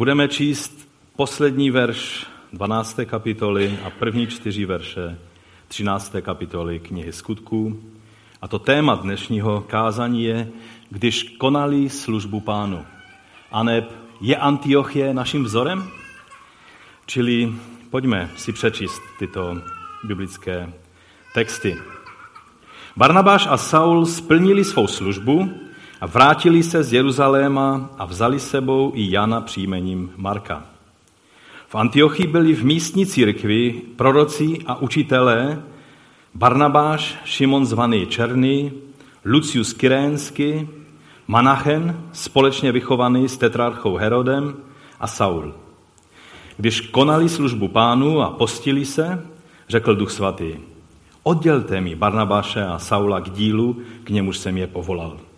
Budeme číst poslední verš 12. kapitoly a první čtyři verše 13. kapitoly knihy skutků. A to téma dnešního kázání je, když konali službu pánu. Aneb je Antiochie naším vzorem? Čili pojďme si přečíst tyto biblické texty. Barnabáš a Saul splnili svou službu a vrátili se z Jeruzaléma a vzali sebou i Jana příjmením Marka. V Antiochii byli v místní církvi proroci a učitelé Barnabáš, Šimon zvaný Černý, Lucius Kyrénsky, Manachen, společně vychovaný s tetrarchou Herodem a Saul. Když konali službu pánu a postili se, řekl duch svatý, oddělte mi Barnabáše a Saula k dílu, k němuž jsem je povolal.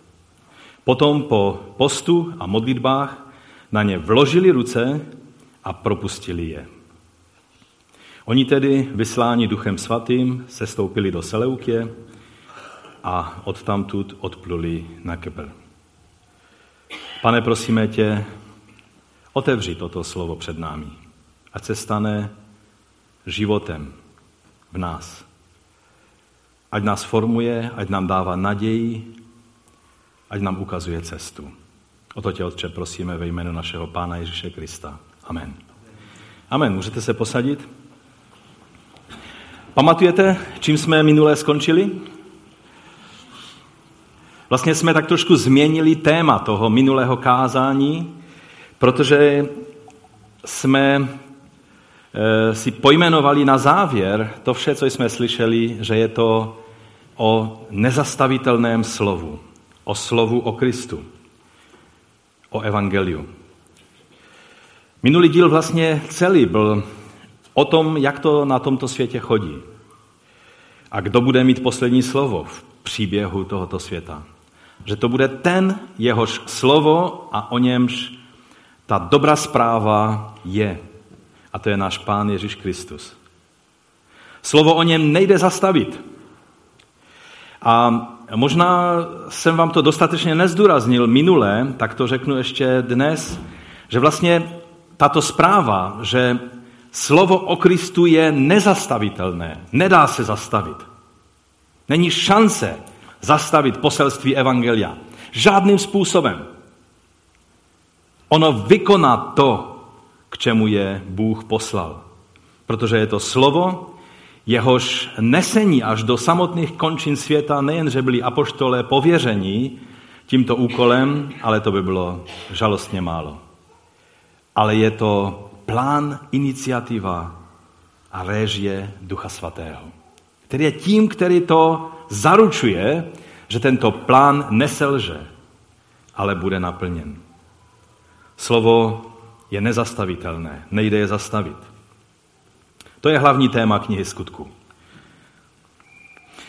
Potom po postu a modlitbách na ně vložili ruce a propustili je. Oni tedy, vysláni duchem svatým, se stoupili do Seleukě a odtamtud odpluli na Kepr. Pane, prosíme tě, otevři toto slovo před námi, ať se stane životem v nás. Ať nás formuje, ať nám dává naději, ať nám ukazuje cestu. O to tě, Otče, prosíme ve jménu našeho Pána Ježíše Krista. Amen. Amen. Můžete se posadit? Pamatujete, čím jsme minulé skončili? Vlastně jsme tak trošku změnili téma toho minulého kázání, protože jsme eh, si pojmenovali na závěr to vše, co jsme slyšeli, že je to o nezastavitelném slovu, o slovu o Kristu, o evangeliu. Minulý díl vlastně celý byl o tom, jak to na tomto světě chodí. A kdo bude mít poslední slovo v příběhu tohoto světa. Že to bude ten, jehož slovo a o němž ta dobrá zpráva je. A to je náš Pán Ježíš Kristus. Slovo o něm nejde zastavit. A možná jsem vám to dostatečně nezdůraznil minule, tak to řeknu ještě dnes, že vlastně tato zpráva, že slovo o Kristu je nezastavitelné, nedá se zastavit. Není šance zastavit poselství Evangelia. Žádným způsobem. Ono vykoná to, k čemu je Bůh poslal. Protože je to slovo, jehož nesení až do samotných končin světa nejenže byli apoštolé pověření tímto úkolem, ale to by bylo žalostně málo. Ale je to plán, iniciativa a réžie Ducha Svatého, který je tím, který to zaručuje, že tento plán neselže, ale bude naplněn. Slovo je nezastavitelné, nejde je zastavit. To je hlavní téma knihy skutku.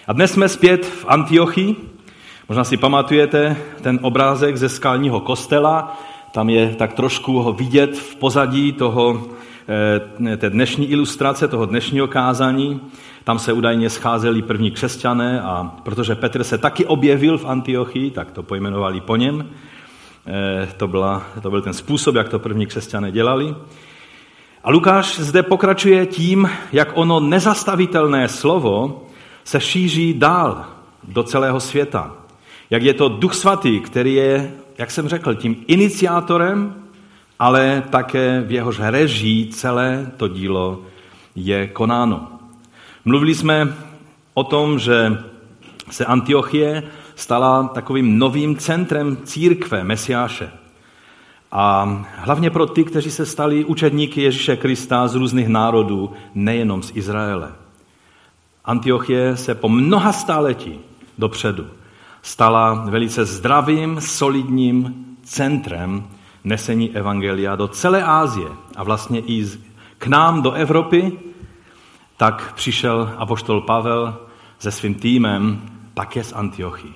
A dnes jsme zpět v Antiochii. Možná si pamatujete ten obrázek ze skalního kostela. Tam je tak trošku ho vidět v pozadí toho, eh, té dnešní ilustrace, toho dnešního kázání. Tam se údajně scházeli první křesťané a protože Petr se taky objevil v Antiochii, tak to pojmenovali po něm. Eh, to, byla, to byl ten způsob, jak to první křesťané dělali. A Lukáš zde pokračuje tím, jak ono nezastavitelné slovo se šíří dál do celého světa. Jak je to Duch Svatý, který je, jak jsem řekl, tím iniciátorem, ale také v jehož režii celé to dílo je konáno. Mluvili jsme o tom, že se Antiochie stala takovým novým centrem církve Mesiáše. A hlavně pro ty, kteří se stali učedníky Ježíše Krista z různých národů, nejenom z Izraele. Antiochie se po mnoha stáletí dopředu stala velice zdravým, solidním centrem nesení evangelia do celé Ázie a vlastně i k nám do Evropy, tak přišel apoštol Pavel se svým týmem také z Antiochy.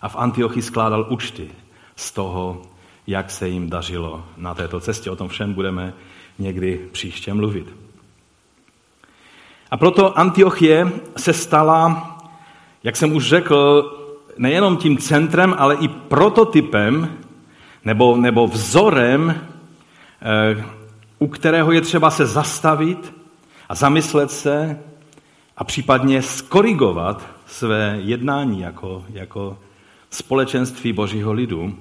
A v Antiochii skládal účty z toho, jak se jim dařilo na této cestě. O tom všem budeme někdy příště mluvit. A proto Antiochie se stala, jak jsem už řekl, nejenom tím centrem, ale i prototypem nebo, nebo vzorem eh, u kterého je třeba se zastavit a zamyslet se a případně skorigovat své jednání jako, jako společenství Božího lidu,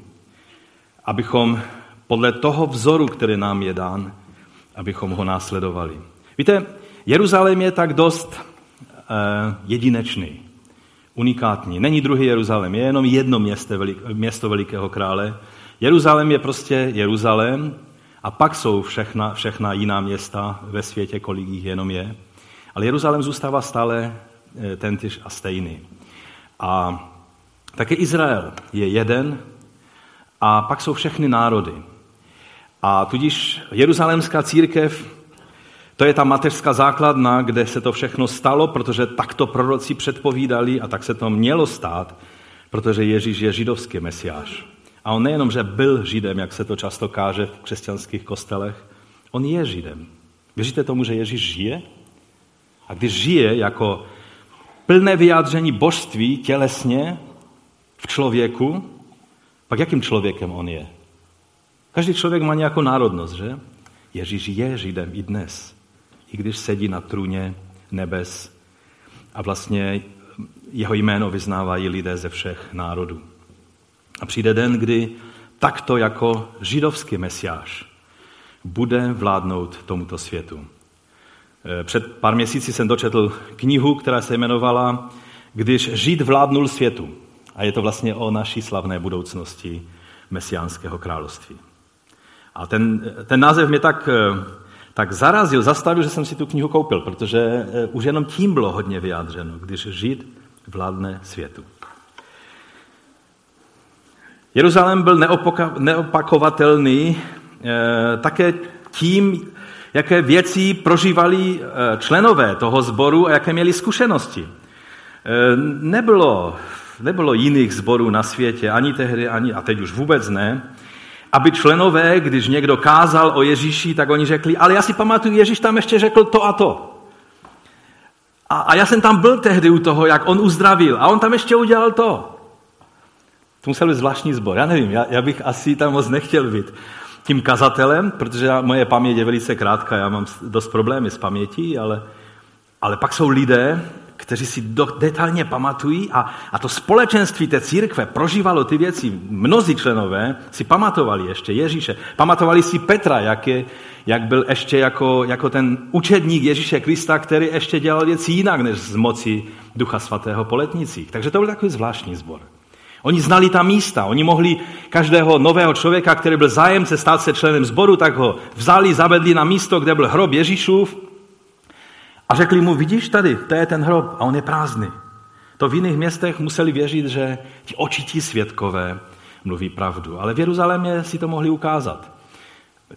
abychom podle toho vzoru, který nám je dán, abychom ho následovali. Víte, Jeruzalém je tak dost uh, jedinečný, unikátní. Není druhý Jeruzalém, je jenom jedno město, město velikého krále. Jeruzalém je prostě Jeruzalém a pak jsou všechna, všechna jiná města ve světě, kolik jich jenom je. Ale Jeruzalém zůstává stále eh, tentyž a stejný. A také Izrael je jeden a pak jsou všechny národy. A tudíž Jeruzalémská církev, to je ta mateřská základna, kde se to všechno stalo, protože takto proroci předpovídali a tak se to mělo stát, protože Ježíš je židovský mesiáš. A on nejenom, že byl židem, jak se to často káže v křesťanských kostelech, on je židem. Věříte tomu, že Ježíš žije? A když žije jako plné vyjádření božství tělesně v člověku, pak jakým člověkem on je? Každý člověk má nějakou národnost, že? Ježíš je Židem i dnes, i když sedí na trůně nebes a vlastně jeho jméno vyznávají lidé ze všech národů. A přijde den, kdy takto jako židovský mesiáš bude vládnout tomuto světu. Eh, před pár měsíci jsem dočetl knihu, která se jmenovala Když Žid vládnul světu. A je to vlastně o naší slavné budoucnosti mesiánského království. A ten, ten název mě tak, eh, tak zarazil, zastavil, že jsem si tu knihu koupil, protože eh, už jenom tím bylo hodně vyjádřeno, když Žid vládne světu. Jeruzalém byl neopakovatelný eh, také tím, jaké věci prožívali členové toho sboru a jaké měli zkušenosti. Nebylo, nebylo jiných sborů na světě, ani tehdy, ani, a teď už vůbec ne, aby členové, když někdo kázal o Ježíši, tak oni řekli, ale já si pamatuju, Ježíš tam ještě řekl to a to. A, a já jsem tam byl tehdy u toho, jak on uzdravil. A on tam ještě udělal to. To musel být zvláštní zbor. Já nevím, já, já bych asi tam moc nechtěl být tím kazatelem, protože moje paměť je velice krátká, já mám dost problémy s pamětí, ale, ale pak jsou lidé, kteří si do, detailně pamatují a, a to společenství té církve prožívalo ty věci. Mnozí členové si pamatovali ještě Ježíše. Pamatovali si Petra, jak, je, jak byl ještě jako, jako ten učedník Ježíše Krista, který ještě dělal věci jinak než z moci Ducha Svatého po letnicích. Takže to byl takový zvláštní sbor. Oni znali ta místa, oni mohli každého nového člověka, který byl zájemce stát se členem sboru, tak ho vzali, zavedli na místo, kde byl hrob Ježíšův a řekli mu, vidíš tady, to je ten hrob a on je prázdný. To v jiných městech museli věřit, že ti očití světkové mluví pravdu. Ale v Jeruzalémě si to mohli ukázat.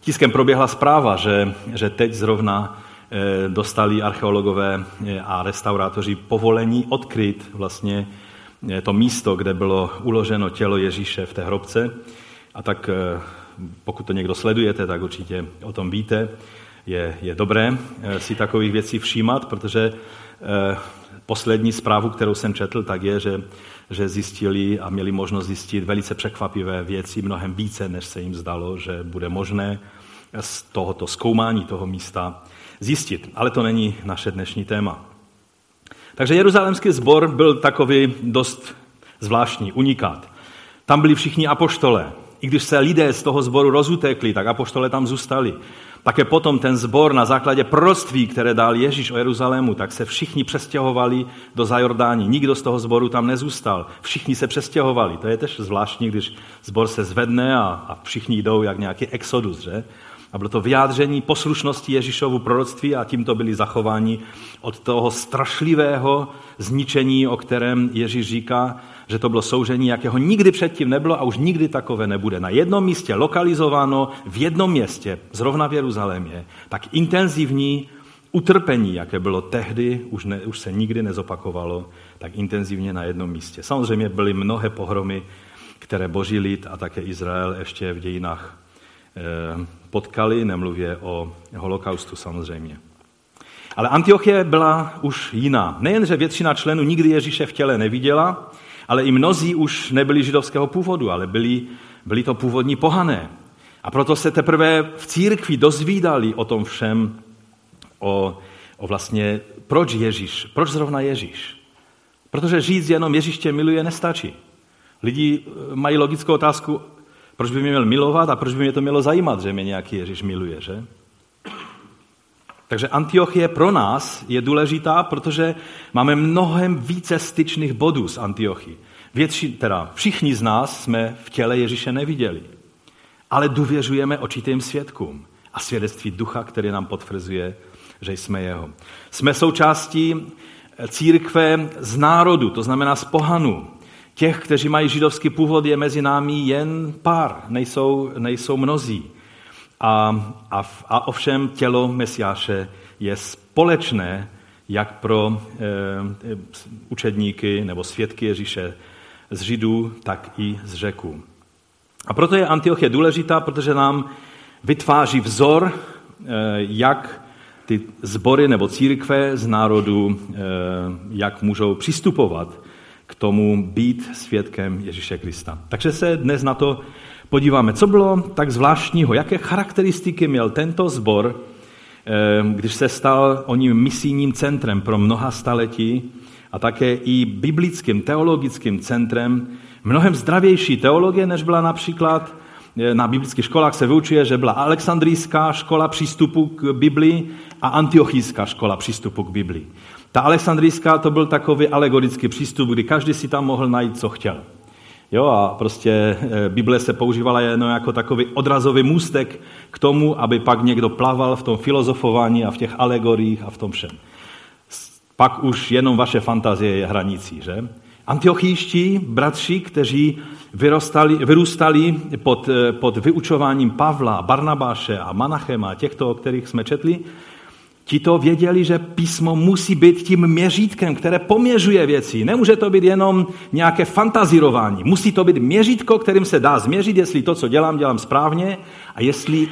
Tiskem proběhla zpráva, že, že teď zrovna eh, dostali archeologové eh, a restaurátoři povolení odkryt vlastně eh, to místo, kde bylo uloženo tělo Ježíše v té hrobce. A tak pokud to někdo sledujete, tak určitě o tom víte je, je dobré eh, si takových věcí všímat, protože eh, poslední zprávu, kterou jsem četl, tak je, že, že zjistili a měli možnost zjistit velice překvapivé věci, mnohem více, než se jim zdalo, že bude možné z tohoto zkoumání toho místa zjistit. Ale to není naše dnešní téma. Takže jeruzalémský sbor byl takový dost zvláštní, unikát. Tam byli všichni apoštole. I když se lidé z toho sboru rozutekli, tak apoštole tam zůstali. Také potom ten zbor na základě proroctví, které dal Ježíš o Jeruzalému, tak se všichni přestěhovali do Zajordání. Nikdo z toho zboru tam nezůstal. Všichni se přestěhovali. To je tež zvláštní, když zbor se zvedne a, a všichni jdou jak nějaký exodus, že? A bylo to vyjádření poslušnosti Ježíšovu proroctví a tímto byli zachováni od toho strašlivého zničení, o kterém Ježíš říká, že to bylo soužení, jakého nikdy předtím nebylo a už nikdy takové nebude. Na jednom místě lokalizováno, v jednom městě, zrovna v Jeruzalémě, tak intenzivní utrpení, jaké bylo tehdy, už, ne, už se nikdy nezopakovalo, tak intenzivně na jednom místě. Samozřejmě byly mnohé pohromy, které boží lid a také Izrael ještě v dějinách eh, potkali, nemluvě o holokaustu samozřejmě. Ale Antiochie byla už jiná. Nejen, že většina členů nikdy Ježíše v těle neviděla, ale i mnozí už nebyli židovského původu, ale byli, byli to původní pohané. A proto se teprve v církvi dozvídali o tom všem, o, o vlastně, proč Ježíš, proč zrovna Ježíš. Protože říct jenom Ježíš tě miluje nestačí. Lidi eh, mají logickou otázku, proč by mě měl milovat a proč by mě to mělo zajímat, že mě nějaký Ježíš miluje, že? Takže Antiochie pro nás je důležitá, protože máme mnohem více styčných bodů s Antiochí. Větši, teda všichni z nás jsme v těle Ježíše neviděli, ale důvěřujeme očitým svědkům a svědectví ducha, který nám potvrzuje, že jsme jeho. Jsme součástí církve z národu, to znamená z pohanů. Těch, kteří mají židovský původ, je mezi námi jen pár, nejsou, nejsou mnozí. A, a, a ovšem tělo Mesiáše je společné jak pro e, učedníky nebo svědky Ježíše z Židů, tak i z Řeků. A proto je Antiochie důležitá, protože nám vytváří vzor, e, jak ty sbory nebo církve z národu, e, jak můžou přistupovat k tomu být svědkem Ježíše Krista. Takže se dnes na to podíváme, co bylo tak zvláštního, jaké charakteristiky měl tento sbor, eh, když se stal oním misijním centrem pro mnoha staletí a také i biblickým, teologickým centrem, mnohem zdravější teologie, než byla například eh, na biblických školách se vyučuje, že byla alexandrijská škola přístupu k Biblii a antiochijská škola přístupu k Biblii. Ta alexandrijská to byl takový alegorický přístup, kdy každý si tam mohl najít, co chtěl. Jo, a prostě eh, Bible se používala jenom jako takový odrazový můstek k tomu, aby pak někdo plaval v tom filozofování a v těch alegoriích a v tom všem. Pak už jenom vaše fantazie je hranicí, že? Antiochíští bratři, kteří vyrostali, vyrůstali pod, eh, pod vyučováním Pavla, Barnabáše a Manachema, těchto, o kterých jsme četli, Ti to věděli, že písmo musí být tím měřítkem, které poměřuje věci. Nemůže to být jenom nějaké fantazírování. Musí to být měřítko, kterým se dá změřit, jestli to, co dělám, dělám správně a jestli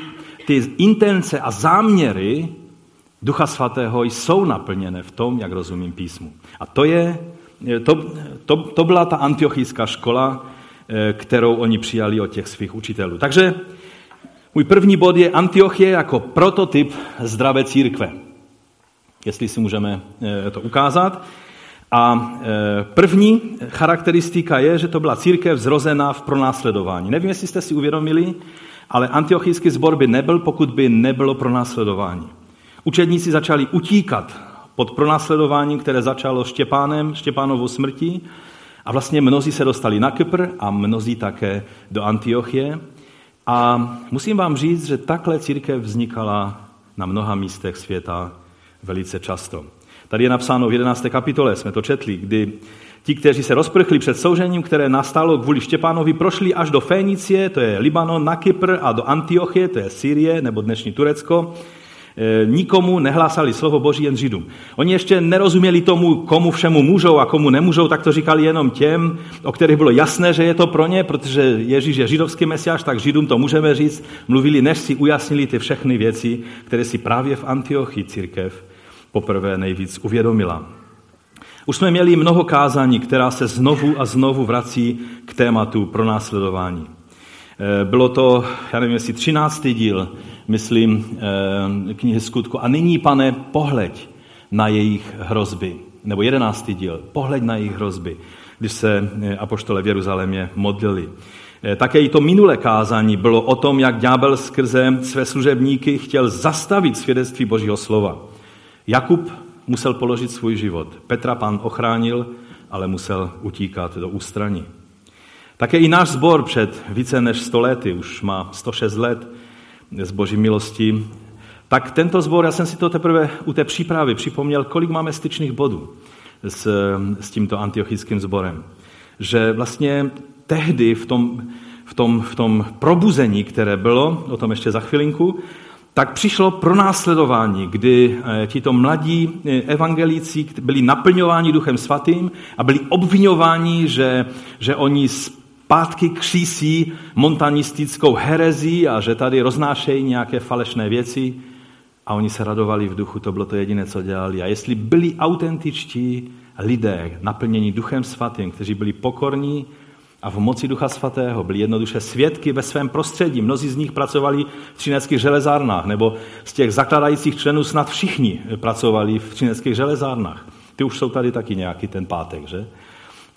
ty intence a záměry Ducha Svatého jsou naplněné v tom, jak rozumím písmu. A to, je, to, to, to byla ta antiochijská škola, eh, kterou oni přijali od těch svých učitelů. Takže můj první bod je Antiochie jako prototyp zdravé církve jestli si můžeme eh, to ukázat. A eh, první charakteristika je, že to byla církev zrozená v pronásledování. Nevím, jestli jste si uvědomili, ale antiochijský sbor by nebyl, pokud by nebylo pronásledování. Učedníci začali utíkat pod pronásledováním, které začalo Štěpánem, Štěpánovou smrtí. A vlastně mnozí se dostali na Kypr a mnozí také do Antiochie. A musím vám říct, že takhle církev vznikala na mnoha místech světa velice často. Tady je napsáno v 11. kapitole, jsme to četli, kdy ti, kteří se rozprchli před soužením, které nastalo kvůli Štěpánovi, prošli až do Fénicie, to je Libanon, na Kypr a do Antiochie, to je Syrie nebo dnešní Turecko, e, nikomu nehlásali slovo Boží jen Židům. Oni ještě nerozuměli tomu, komu všemu můžou a komu nemůžou, tak to říkali jenom těm, o kterých bylo jasné, že je to pro ně, protože Ježíš je židovský mesiáš, tak Židům to můžeme říct. Mluvili, než si ujasnili ty všechny věci, které si právě v Antiochii církev poprvé nejvíc uvědomila. Už jsme měli mnoho kázání, která se znovu a znovu vrací k tématu pro následování. Eh, bylo to, já nevím, jestli třináctý díl, myslím, eh, knihy skutku. A nyní, pane, pohleď na jejich hrozby. Nebo jedenáctý díl, pohleď na jejich hrozby, když se eh, apoštole v Jeruzalémě modlili. Také i to minulé kázání bylo o tom, jak ďábel skrze své služebníky chtěl zastavit svědectví Božího slova. Jakub musel položit svůj život. Petra pan ochránil, ale musel utíkat do ústraní. Také i náš sbor před více než 100 lety, už má 106 let z boží milosti, tak tento sbor, já jsem si to teprve u té přípravy připomněl, kolik máme styčných bodů s, s tímto antiochickým sborem. Že vlastně tehdy v tom, v, tom, v tom probuzení, které bylo, o tom ještě za chvilinku, tak přišlo pronásledování, kdy eh, tito mladí eh, evangelíci byli naplňováni Duchem Svatým a byli obvinováni, že, že oni zpátky křísí montanistickou herezí a že tady roznášejí nějaké falešné věci. A oni se radovali v duchu, to bylo to jediné, co dělali. A jestli byli autentičtí lidé, naplnění Duchem Svatým, kteří byli pokorní a v moci Ducha Svatého. Byli jednoduše svědky ve svém prostředí. Mnozí z nich pracovali v třineckých železárnách, nebo z těch zakladajících členů snad všichni pracovali v třineckých železárnách. Ty už jsou tady taky nějaký ten pátek, že?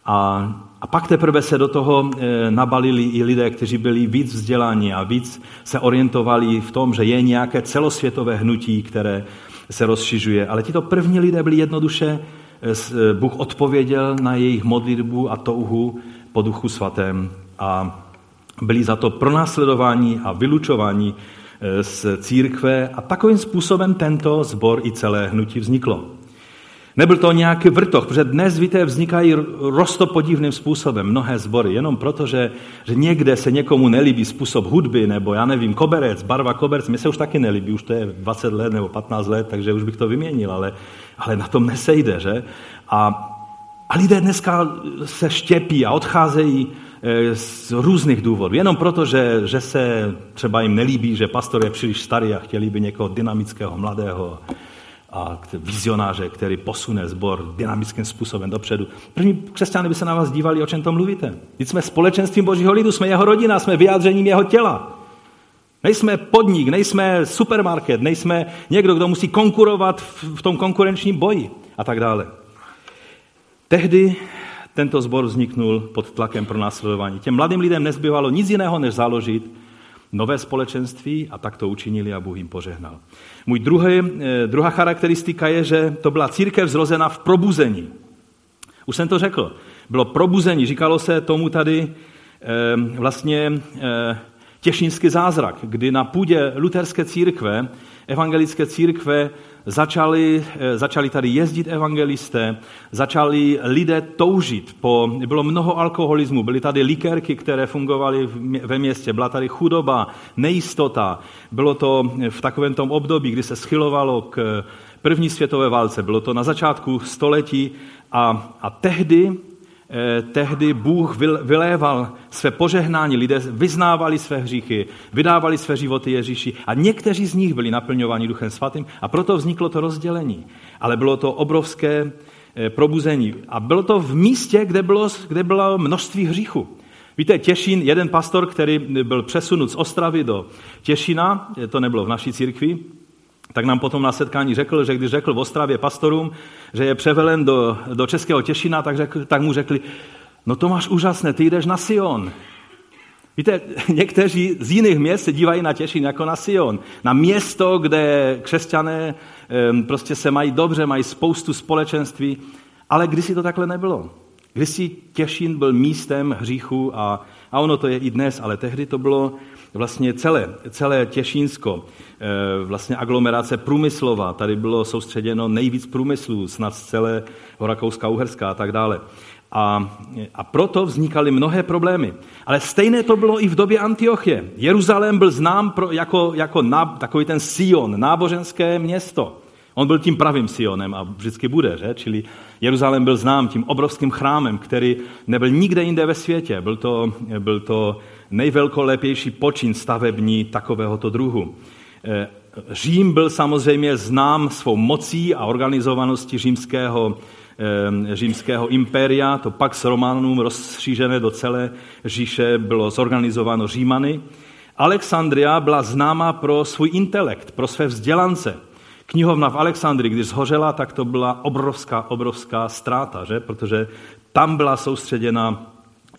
A, a pak teprve se do toho e, nabalili i lidé, kteří byli víc vzdělaní a víc se orientovali v tom, že je nějaké celosvětové hnutí, které se rozšiřuje. Ale tito první lidé byli jednoduše, e, e, Bůh odpověděl na jejich modlitbu a touhu po duchu svatém a byli za to pronásledování a vylučování z církve a takovým způsobem tento zbor i celé hnutí vzniklo. Nebyl to nějaký vrtoch, protože dnes, víte, vznikají rostopodivným způsobem mnohé sbory, jenom proto, že, že někde se někomu nelíbí způsob hudby, nebo já nevím, koberec, barva koberec, mi se už taky nelíbí, už to je 20 let nebo 15 let, takže už bych to vyměnil, ale, ale na tom nesejde, že? A, a lidé dneska se štěpí a odcházejí eh, z různých důvodů. Jenom proto, že, že se třeba jim nelíbí, že pastor je příliš starý a chtěli by někoho dynamického, mladého a vizionáře, který posune zbor dynamickým způsobem dopředu. První křesťané by se na vás dívali, o čem tom mluvíte. Teď jsme společenstvím Božího lidu, jsme jeho rodina, jsme vyjádřením jeho těla. Nejsme podnik, nejsme supermarket, nejsme někdo, kdo musí konkurovat v tom konkurenčním boji a tak dále. Tehdy tento zbor vzniknul pod tlakem pro následování. Těm mladým lidem nezbývalo nic jiného, než založit nové společenství a tak to učinili a Bůh jim požehnal. Můj druhý, eh, druhá charakteristika je, že to byla církev zrozena v probuzení. Už jsem to řekl. Bylo probuzení, říkalo se tomu tady eh, vlastně eh, těšínský zázrak, kdy na půdě luterské církve, evangelické církve, začali, eh, začali tady jezdit evangelisté, začali lidé toužit. Po, bylo mnoho alkoholismu, byly tady likérky, které fungovaly ve městě, byla tady chudoba, nejistota. Bylo to v takovém tom období, kdy se schylovalo k první světové válce. Bylo to na začátku století a, a tehdy Eh, tehdy Bůh vyléval své požehnání, lidé vyznávali své hříchy, vydávali své životy Ježíši a někteří z nich byli naplňováni Duchem Svatým a proto vzniklo to rozdělení. Ale bylo to obrovské eh, probuzení. A bylo to v místě, kde bylo, kde bylo množství hříchu. Víte, Těšín, jeden pastor, který byl přesunut z Ostravy do Těšina, to nebylo v naší církvi, tak nám potom na setkání řekl, že když řekl v Ostravě pastorům, že je převelen do, do Českého Těšina, tak, řekl, tak mu řekli, no to máš úžasné, ty jdeš na Sion. Víte, někteří z jiných měst se dívají na Těšin jako na Sion. Na město, kde křesťané prostě se mají dobře, mají spoustu společenství, ale kdysi to takhle nebylo. Kdysi Těšin byl místem hříchu a, a ono to je i dnes, ale tehdy to bylo vlastně celé, celé Těšínsko, eh, vlastně aglomerace průmyslová. Tady bylo soustředěno nejvíc průmyslů, snad z celé Rakouska, Uherská a tak dále. A, a proto vznikaly mnohé problémy. Ale stejné to bylo i v době Antiochie. Jeruzalém byl znám pro, jako, jako ná, takový ten Sion, náboženské město. On byl tím pravým Sionem a vždycky bude, že? Čili Jeruzalém byl znám tím obrovským chrámem, který nebyl nikde jinde ve světě. Byl to, byl to nejvelkolepější počin stavební takovéhoto druhu. Eh, Řím byl samozřejmě znám svou mocí a organizovaností římského, eh, římského impéria, to pak s Románům rozšířené do celé říše bylo zorganizováno Římany. Alexandria byla známa pro svůj intelekt, pro své vzdělance. Knihovna v Alexandrii, když zhořela, tak to byla obrovská, obrovská ztráta, že? protože tam byla soustředěna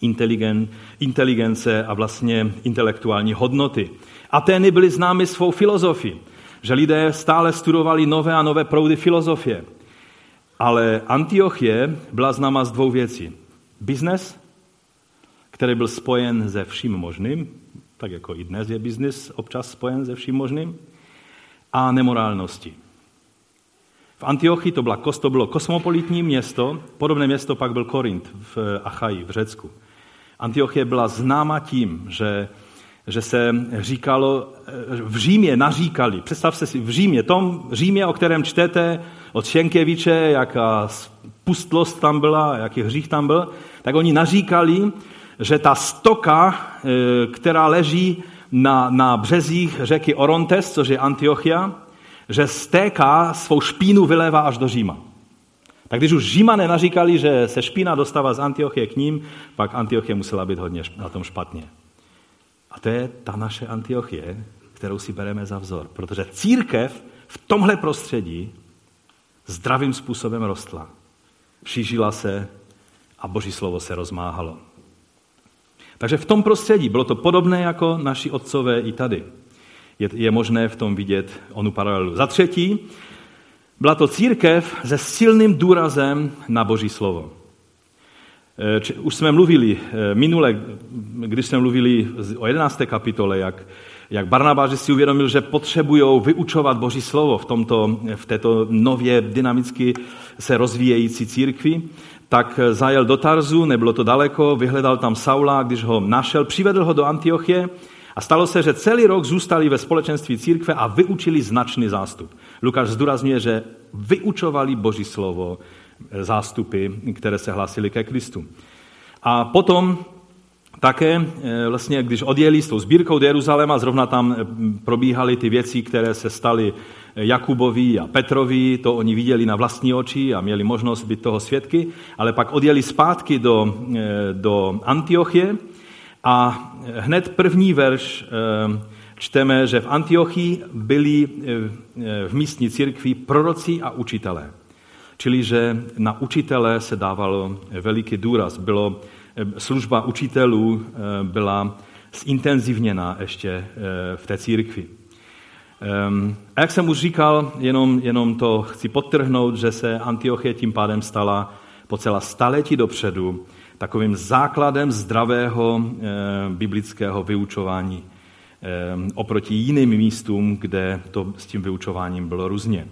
inteligen, inteligence a vlastně intelektuální hodnoty. Atény byly známy svou filozofii, že lidé stále studovali nové a nové proudy filozofie. Ale Antiochie byla známa z dvou věcí. Biznes, který byl spojen se vším možným, tak jako i dnes je biznis občas spojen se vším možným, a nemorálnosti. V Antiochii to, byla, to bylo kosmopolitní město, podobné město pak byl Korint v Achaji, v Řecku. Antiochie byla známa tím, že, že se říkalo, v Římě naříkali, představte si, v Římě, tom Římě, o kterém čtete od Šenkeviče, jaká pustlost tam byla, jaký hřích tam byl, tak oni naříkali, že ta stoka, eh, která leží na, na březích řeky Orontes, což je Antiochia, že stéká svou špínu vylévá až do Říma. Tak když už Římané naříkali, že se špína dostává z Antiochie k ním, pak Antiochie musela být hodně na tom špatně. A to je ta naše Antiochie, kterou si bereme za vzor. Protože církev v tomhle prostředí zdravým způsobem rostla. Šířila se a boží slovo se rozmáhalo. Takže v tom prostředí bylo to podobné jako naši otcové i tady. Je, je možné v tom vidět onu paralelu. Za třetí, byla to církev se silným důrazem na boží slovo. E, už jsme mluvili e, minule, když jsme mluvili o 11. kapitole, jak, jak Barnabáš si uvědomil, že potřebují vyučovat Boží slovo v, tomto, v této nově dynamicky se rozvíjející církvi, tak zajel do Tarzu, nebylo to daleko, vyhledal tam Saula, když ho našel, přivedl ho do Antiochie a stalo se, že celý rok zůstali ve společenství církve a vyučili značný zástup. Lukáš zdůrazňuje, že vyučovali Boží slovo zástupy, které se hlásily ke Kristu. A potom také, eh, vlastně, když odjeli s tou sbírkou do Jeruzaléma, zrovna tam eh, probíhaly ty věci, které se staly eh, Jakubovi a Petrovi, to oni viděli na vlastní oči a měli možnost být toho svědky, ale pak odjeli zpátky do, do Antiochie a hned první verš čteme, že v Antiochii byli v místní církvi proroci a učitelé. Čili, že na učitele se dávalo veliký důraz. Bylo služba učitelů eh, byla zintenzivněna ještě eh, v té církvi. Ehm, a jak jsem už říkal, jenom, jenom to chci podtrhnout, že se Antiochie tím pádem stala po celá staletí dopředu takovým základem zdravého eh, biblického vyučování oproti jiným místům, kde to s tím vyučováním bylo různě.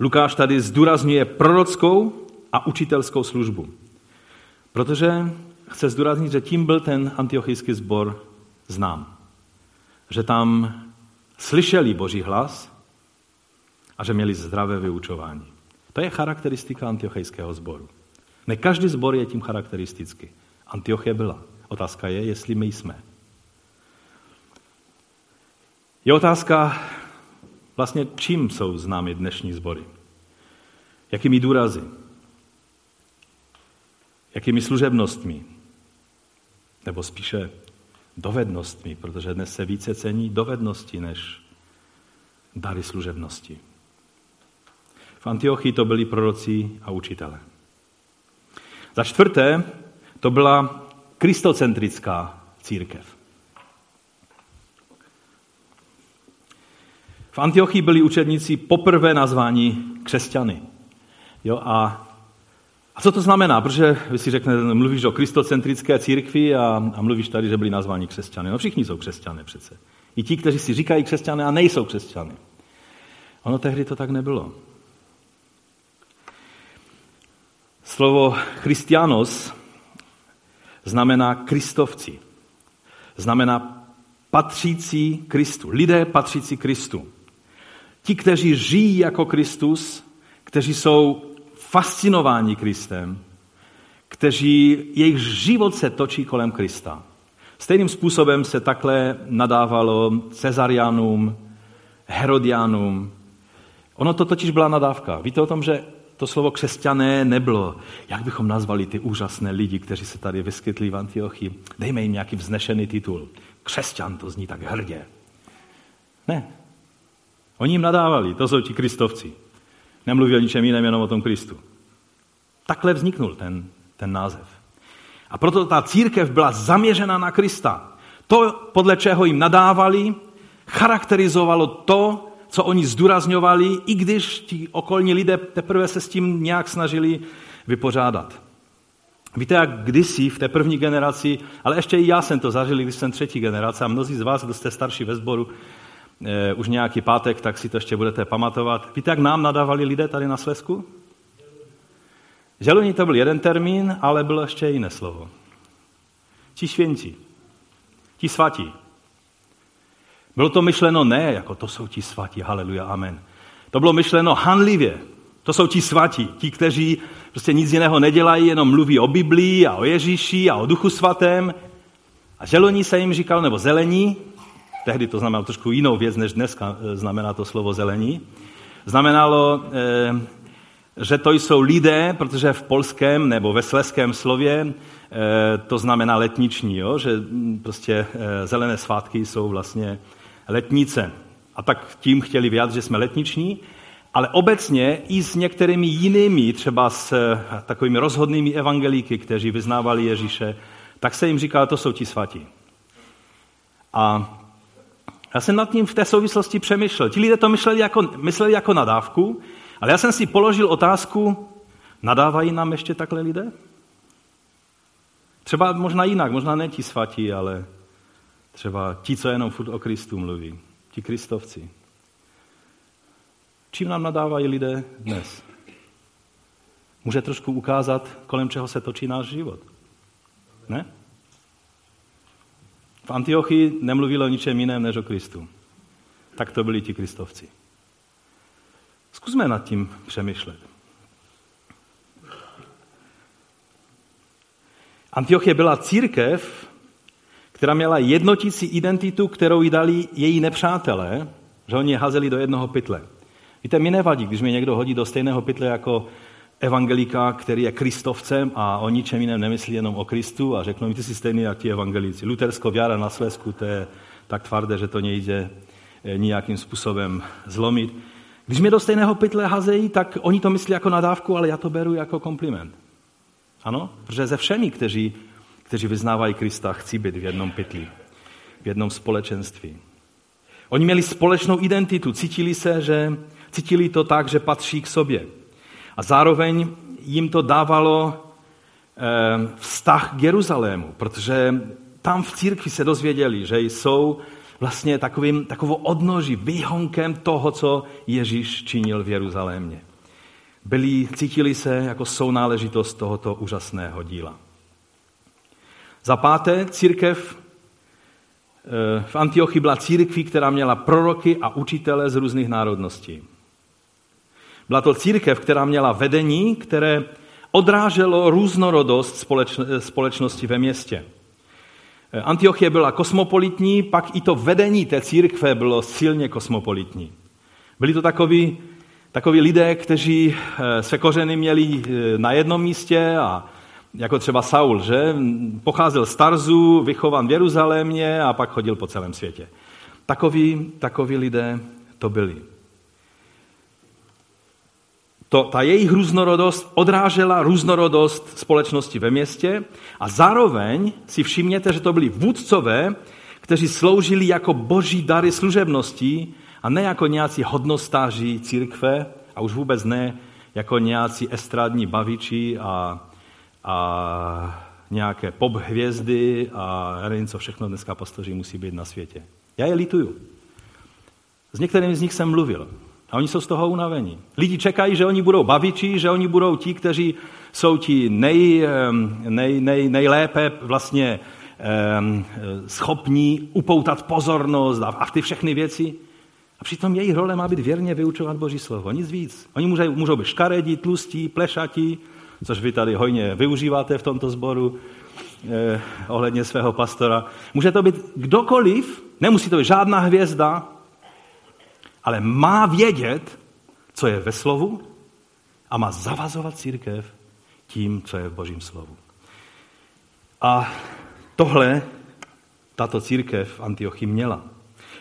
Lukáš tady zdůrazňuje prorockou a učitelskou službu. Protože chce zdůraznit, že tím byl ten antiochijský sbor znám. Že tam slyšeli Boží hlas a že měli zdravé vyučování. To je charakteristika antiochijského sboru. Ne každý sbor je tím charakteristický. Antiochie byla. Otázka je, jestli my jsme. Je otázka, vlastně čím jsou známy dnešní sbory. Jakými důrazy? jakými služebnostmi, nebo spíše dovednostmi, protože dnes se více cení dovednosti než dary služebnosti. V Antiochii to byli proroci a učitele. Za čtvrté, to byla kristocentrická církev. V Antiochii byli učedníci poprvé nazváni křesťany. Jo, a a co to znamená? Protože vy si řeknete, mluvíš o kristocentrické církvi a, a mluvíš tady, že byli nazváni křesťany. No všichni jsou křesťané přece. I ti, kteří si říkají křesťané a nejsou křesťany. Ono tehdy to tak nebylo. Slovo christianos znamená kristovci. Znamená patřící Kristu. Lidé patřící Kristu. Ti, kteří žijí jako Kristus, kteří jsou fascinováni Kristem, kteří, jejich život se točí kolem Krista. Stejným způsobem se takhle nadávalo Cezarianům, Herodianům. Ono to totiž byla nadávka. Víte o tom, že to slovo křesťané nebylo. Jak bychom nazvali ty úžasné lidi, kteří se tady vyskytli v Antiochii? Dejme jim nějaký vznešený titul. Křesťan, to zní tak hrdě. Ne. Oni jim nadávali, to jsou ti kristovci. Nemluví o ničem jiném, jenom o tom Kristu. Takhle vzniknul ten, ten název. A proto ta církev byla zaměřena na Krista. To, podle čeho jim nadávali, charakterizovalo to, co oni zdůrazňovali, i když ti okolní lidé teprve se s tím nějak snažili vypořádat. Víte, jak kdysi v té první generaci, ale ještě i já jsem to zažil, když jsem třetí generace a mnozí z vás, kdo jste starší ve sboru, už nějaký pátek, tak si to ještě budete pamatovat. Víte, jak nám nadávali lidé tady na Slesku? Želuní to byl jeden termín, ale bylo ještě jiné slovo. Ti svěnci, ti svatí. Bylo to myšleno ne, jako to jsou ti svatí, haleluja, amen. To bylo myšleno hanlivě. To jsou ti svatí, ti, kteří prostě nic jiného nedělají, jenom mluví o Biblii a o Ježíši a o Duchu Svatém. A želoní se jim říkal, nebo zelení, tehdy to znamenalo trošku jinou věc, než dneska eh, znamená to slovo zelení, znamenalo eh, že to jsou lidé, protože v polském nebo ve sleském slově eh, to znamená letniční, jo? že mm, prostě zelené svátky jsou vlastně letnice. A tak tím chtěli vyjádřit, že jsme letniční, ale obecně i s některými jinými, třeba s takovými rozhodnými evangelíky, kteří vyznávali Ježíše, tak se jim říká, to jsou ti svatí. A já jsem nad tím v té souvislosti přemýšlel. Ti lidé to mysleli jako, mysleli jako nadávku, ale já jsem si položil otázku, nadávají nám ještě takhle lidé? Třeba možná jinak, možná ne ti svatí, ale třeba ti, co jenom furt o Kristu mluví, ti kristovci. Čím nám nadávají lidé dnes? Může trošku ukázat, kolem čeho se točí náš život. Ne? V Antiochii nemluvilo o ničem jiném než o Kristu. Tak to byli ti kristovci. Zkusme nad tím přemýšlet. Antiochie byla církev, která měla jednotící identitu, kterou jí dali její nepřátelé, že oni je hazeli do jednoho pytle. Víte, mi nevadí, když mě někdo hodí do stejného pytle jako evangelika, který je kristovcem a o ničem jiném nemyslí jenom o Kristu a řeknou mi, ty jsi stejný jak ti evangelíci. Lutersko věra na Slesku, to je tak tvrdé, že to nejde eh, nijakým způsobem zlomit. Když mě do stejného pytle hazejí, tak oni to myslí jako nadávku, ale já to beru jako kompliment. Ano? Protože ze všemi, kteří, kteří vyznávají Krista, chci být v jednom pytli, v jednom společenství. Oni měli společnou identitu, cítili se, že cítili to tak, že patří k sobě. A zároveň jim to dávalo eh, vztah k Jeruzalému, protože tam v církvi se dozvěděli, že jsou vlastně takovým, takovou odnoží, výhonkem toho, co Ježíš činil v Jeruzalémě. Byli, cítili se jako sounáležitost tohoto úžasného díla. Za páté, církev eh, v Antiochii byla církví, která měla proroky a učitele z různých národností. Byla to církev, která měla vedení, které odráželo různorodost společnosti ve městě. Antiochie byla kosmopolitní, pak i to vedení té církve bylo silně kosmopolitní. Byli to takoví, takoví lidé, kteří eh, své kořeny měli eh, na jednom místě a jako třeba Saul, že? Pocházel z Tarzu, vychovan v Jeruzalémě a pak chodil po celém světě. Takoví, takoví lidé to byli to, ta jejich různorodost odrážela různorodost společnosti ve městě a zároveň si všimněte, že to byli vůdcové, kteří sloužili jako boží dary služebností a ne jako nějací hodnostáři církve a už vůbec ne jako nějací estrádní baviči a, a nějaké pop hvězdy a já nevím, co všechno dneska pastoři musí být na světě. Já je lituju. S některými z nich jsem mluvil. A oni jsou z toho unavení. Lidi čekají, že oni budou baviči, že oni budou ti, kteří jsou ti nej, nej, nej, nejlépe vlastně schopní upoutat pozornost a, a ty všechny věci. A přitom jejich role má být věrně vyučovat Boží slovo, nic víc. Oni můžou, můžou být škaredí, tlustí, plešatí, což vy tady hojně využíváte v tomto sboru eh, ohledně svého pastora. Může to být kdokoliv, nemusí to být žádná hvězda, ale má vědět, co je ve slovu a má zavazovat církev tím, co je v božím slovu. A tohle tato církev v Antiochii měla.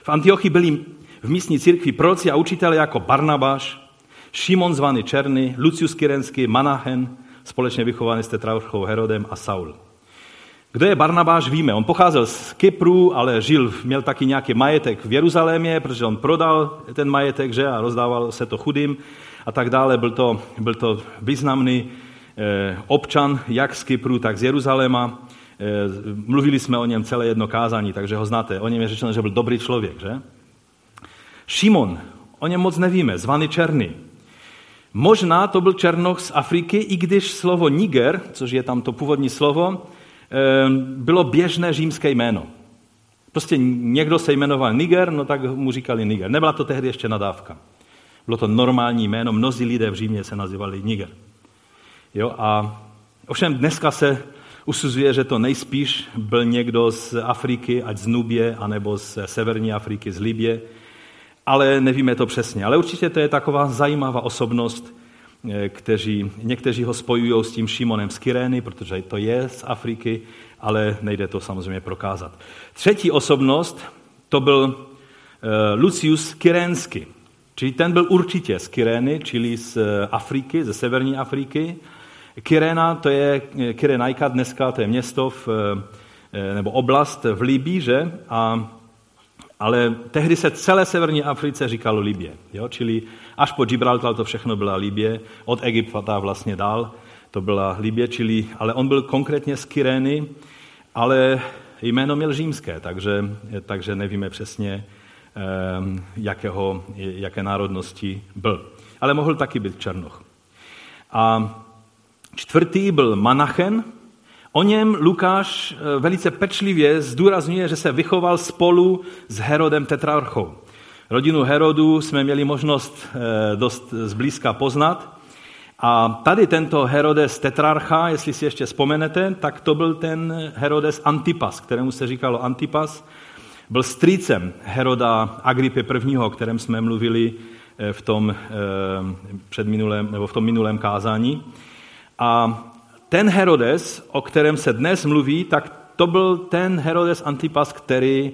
V Antiochii byli v místní církvi proroci a učitelé jako Barnabáš, Šimon zvaný Černý, Lucius Kyrenský, Manahen, společně vychovaný s Tetrarchou Herodem a Saul. Kdo je Barnabáš, víme. On pocházel z Kypru, ale žil, měl taky nějaký majetek v Jeruzalémě, protože on prodal ten majetek že, a rozdával se to chudým a tak dále. Byl to, byl to významný eh, občan jak z Kypru, tak z Jeruzaléma. Eh, mluvili jsme o něm celé jedno kázání, takže ho znáte. O něm je řečeno, že byl dobrý člověk. Že? Šimon, o něm moc nevíme, zvaný Černý. Možná to byl Černoch z Afriky, i když slovo Niger, což je tam to původní slovo, bylo běžné římské jméno. Prostě někdo se jmenoval Niger, no tak mu říkali Niger. Nebyla to tehdy ještě nadávka. Bylo to normální jméno, mnozí lidé v Římě se nazývali Niger. Jo, a ovšem dneska se usuzuje, že to nejspíš byl někdo z Afriky, ať z Nubě, anebo z severní Afriky, z Libie, ale nevíme to přesně. Ale určitě to je taková zajímavá osobnost kteří, někteří ho spojují s tím Šimonem z Kyrény, protože to je z Afriky, ale nejde to samozřejmě prokázat. Třetí osobnost, to byl Lucius Kyrénsky. Čili ten byl určitě z Kyrény, čili z Afriky, ze severní Afriky. Kyréna, to je Kyrenajka dneska, to je město v, nebo oblast v Libii, že? A ale tehdy se celé severní Africe říkalo Libě. Jo? Čili až po Gibraltar to všechno byla Libě, od Egypta vlastně dál to byla Libě, čili, ale on byl konkrétně z Kyrény, ale jméno měl římské, takže, takže nevíme přesně, ehm, jakého, jaké národnosti byl. Ale mohl taky být Černoch. A čtvrtý byl Manachen, O něm Lukáš eh, velice pečlivě zdůrazňuje, že se vychoval spolu s Herodem Tetrarchou. Rodinu Herodu jsme měli možnost eh, dost zblízka poznat. A tady tento Herodes Tetrarcha, jestli si ještě vzpomenete, tak to byl ten Herodes Antipas, kterému se říkalo Antipas. Byl strýcem Heroda Agripy I., o kterém jsme mluvili eh, v tom, předminulém, nebo v tom minulém kázání. A ten Herodes, o kterém se dnes mluví, tak to byl ten Herodes Antipas, který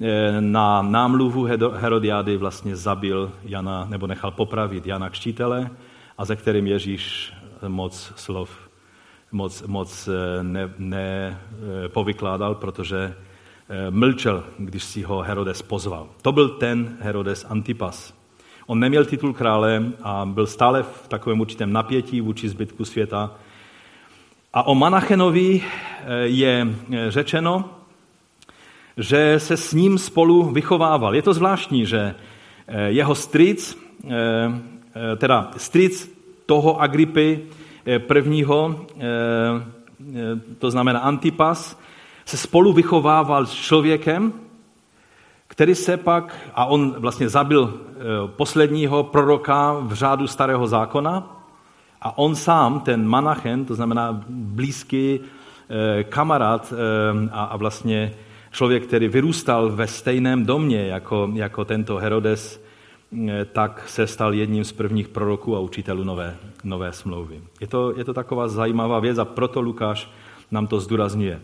eh, na námluvu Herodiády vlastně zabil Jana, nebo nechal popravit Jana Kštítele a ze kterým Ježíš moc slov moc, moc eh, ne, eh, protože mlčel, když si ho Herodes pozval. To byl ten Herodes Antipas. On neměl titul krále a byl stále v takovém určitém napětí vůči zbytku světa, a o Manachenovi eh, je eh, řečeno, že se s ním spolu vychovával. Je to zvláštní, že eh, jeho stric, teda stric toho Agripy prvního, to znamená Antipas, se spolu vychovával s člověkem, který se pak, a on vlastně zabil posledního proroka v řádu starého zákona, a on sám, ten Manachen, to znamená blízký eh, kamarád eh, a, vlastně člověk, který vyrůstal ve stejném domě jako, jako tento Herodes, eh, tak se stal jedním z prvních proroků a učitelů nové, nové smlouvy. Je to, je to taková zajímavá věc a proto Lukáš nám to zdůrazňuje.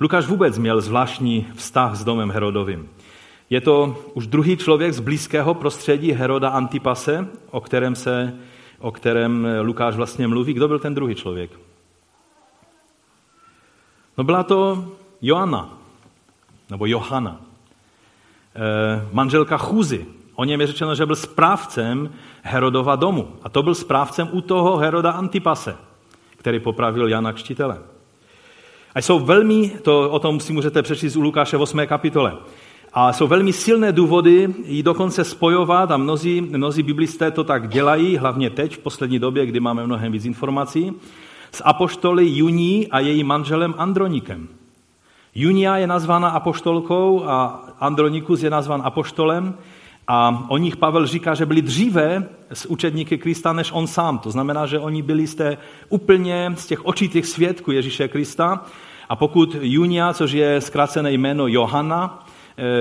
Lukáš vůbec měl zvláštní vztah s domem Herodovým. Je to už druhý člověk z blízkého prostředí Heroda Antipase, o kterém se o kterém Lukáš vlastně mluví. Kdo byl ten druhý člověk? No byla to Joanna, nebo Johana, eh, manželka Chůzy. O něm je řečeno, že byl správcem Herodova domu. A to byl správcem u toho Heroda Antipase, který popravil Jana Kštitele. A jsou velmi, to o tom si můžete přečíst u Lukáše 8. kapitole, a jsou velmi silné důvody ji dokonce spojovat a mnozí, mnozí biblisté to tak dělají, hlavně teď, v poslední době, kdy máme mnohem víc informací, s apoštoly Juní a její manželem Andronikem. Junia je nazvána apoštolkou a Andronikus je nazván apoštolem a o nich Pavel říká, že byli dříve z učedníky Krista než on sám. To znamená, že oni byli z té úplně z těch očitých svědků Ježíše Krista. A pokud Junia, což je zkrácené jméno Johana,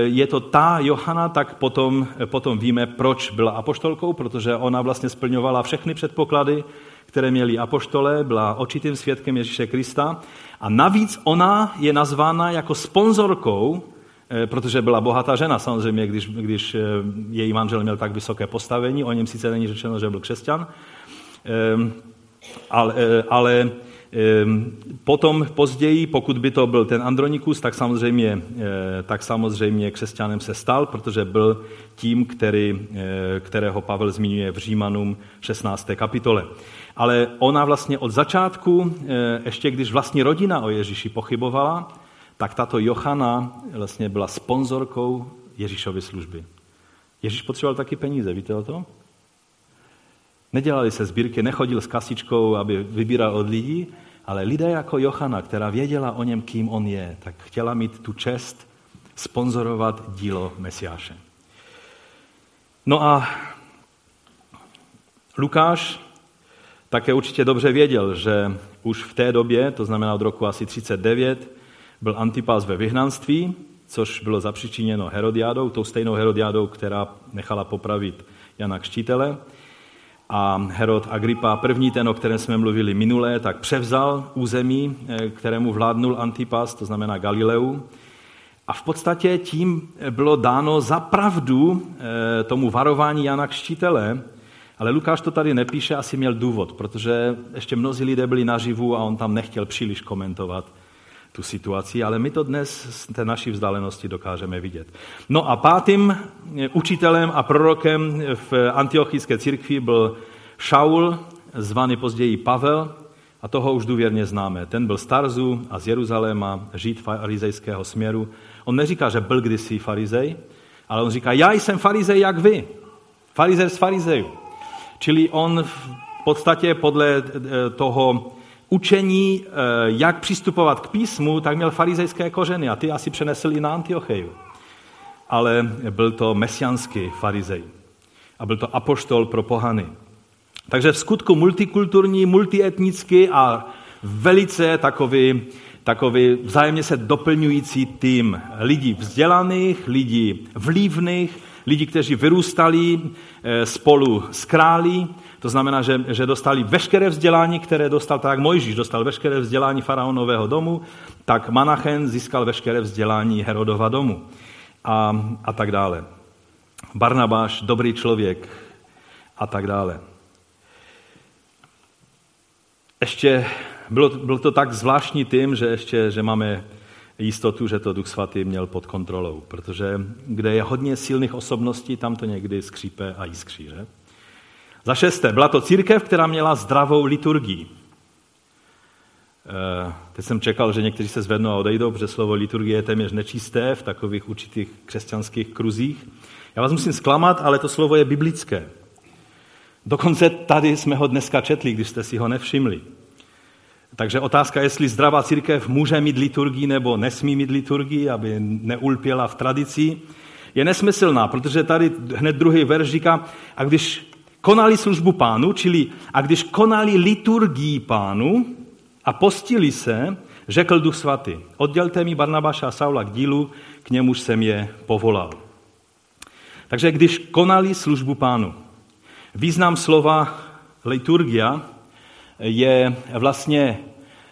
je to ta Johana, tak potom, eh, potom víme, proč byla apoštolkou, protože ona vlastně splňovala všechny předpoklady, které měli apoštole, byla očitým svědkem Ježíše Krista. A navíc ona je nazvána jako sponzorkou, eh, protože byla bohatá žena samozřejmě, když, když její manžel měl tak vysoké postavení. O něm sice není řečeno, že byl křesťan, ale, ale Ehm, potom později, pokud by to byl ten Andronikus, tak samozřejmě, eh, tak samozřejmě křesťanem se stal, protože byl tím, který, eh, kterého Pavel zmiňuje v Římanům 16. kapitole. Ale ona vlastně od začátku, eh, ještě když vlastní rodina o Ježíši pochybovala, tak tato Johana vlastně byla sponzorkou Ježíšovy služby. Ježíš potřeboval taky peníze, víte o tom? Nedělali se sbírky, nechodil s kasičkou, aby vybíral od lidí, ale lidé jako Johana, která věděla o něm, kým on je, tak chtěla mít tu čest sponzorovat dílo Mesiáše. No a Lukáš také určitě dobře věděl, že už v té době, to znamená od roku asi 39, byl Antipas ve vyhnanství, což bylo zapřičiněno Herodiádou, tou stejnou Herodiádou, která nechala popravit Jana Kštítele. A Herod Agrippa, první ten, o kterém jsme mluvili minulé, tak převzal území, eh, kterému vládnul Antipas, to znamená Galileu. A v podstatě tím bylo dáno za pravdu eh, tomu varování Jana Kštítele, ale Lukáš to tady nepíše, asi měl důvod, protože ještě mnozí lidé byli naživu a on tam nechtěl příliš komentovat tu situaci, ale my to dnes z té naší vzdálenosti dokážeme vidět. No a pátým učitelem a prorokem v antiochijské církvi byl Šaul, zvaný později Pavel, a toho už důvěrně známe. Ten byl z Tarzu a z Jeruzaléma, žít farizejského směru. On neříká, že byl kdysi farizej, ale on říká, já jsem farizej jak vy. Farizer z farizejů. Čili on v podstatě podle eh, toho učení, eh, jak přistupovat k písmu, tak měl farizejské kořeny a ty asi přenesl i na Antiocheju. Ale byl to mesianský farizej a byl to apoštol pro pohany. Takže v skutku multikulturní, multietnický a velice takový, takový vzájemně se doplňující tým lidí vzdělaných, lidí vlivných, lidí, kteří vyrůstali eh, spolu s králi, to znamená, že, že dostali veškeré vzdělání, které dostal, tak jak Mojžíš dostal veškeré vzdělání faraonového domu, tak Manachen získal veškeré vzdělání Herodova domu a, a tak dále. Barnabáš, dobrý člověk a tak dále. Ještě bylo, bylo to tak zvláštní tím, že ještě že máme jistotu, že to Duch Svatý měl pod kontrolou, protože kde je hodně silných osobností, tam to někdy skřípe a jiskří. Že? Za šesté, byla to církev, která měla zdravou liturgii. Eh, teď jsem čekal, že někteří se zvednou a odejdou, protože slovo liturgie je téměř nečisté v takových určitých křesťanských kruzích. Já vás musím zklamat, ale to slovo je biblické. Dokonce tady jsme ho dneska četli, když jste si ho nevšimli. Takže otázka, jestli zdravá církev může mít liturgii nebo nesmí mít liturgii, aby neulpěla v tradici, je nesmyslná, protože tady hned druhý verš říká, a když konali službu pánu, čili a když konali liturgii pánu a postili se, řekl Duch Svatý, oddělte mi Barnabáša a Saula k dílu, k němuž jsem je povolal. Takže když konali službu pánu, význam slova liturgia je vlastně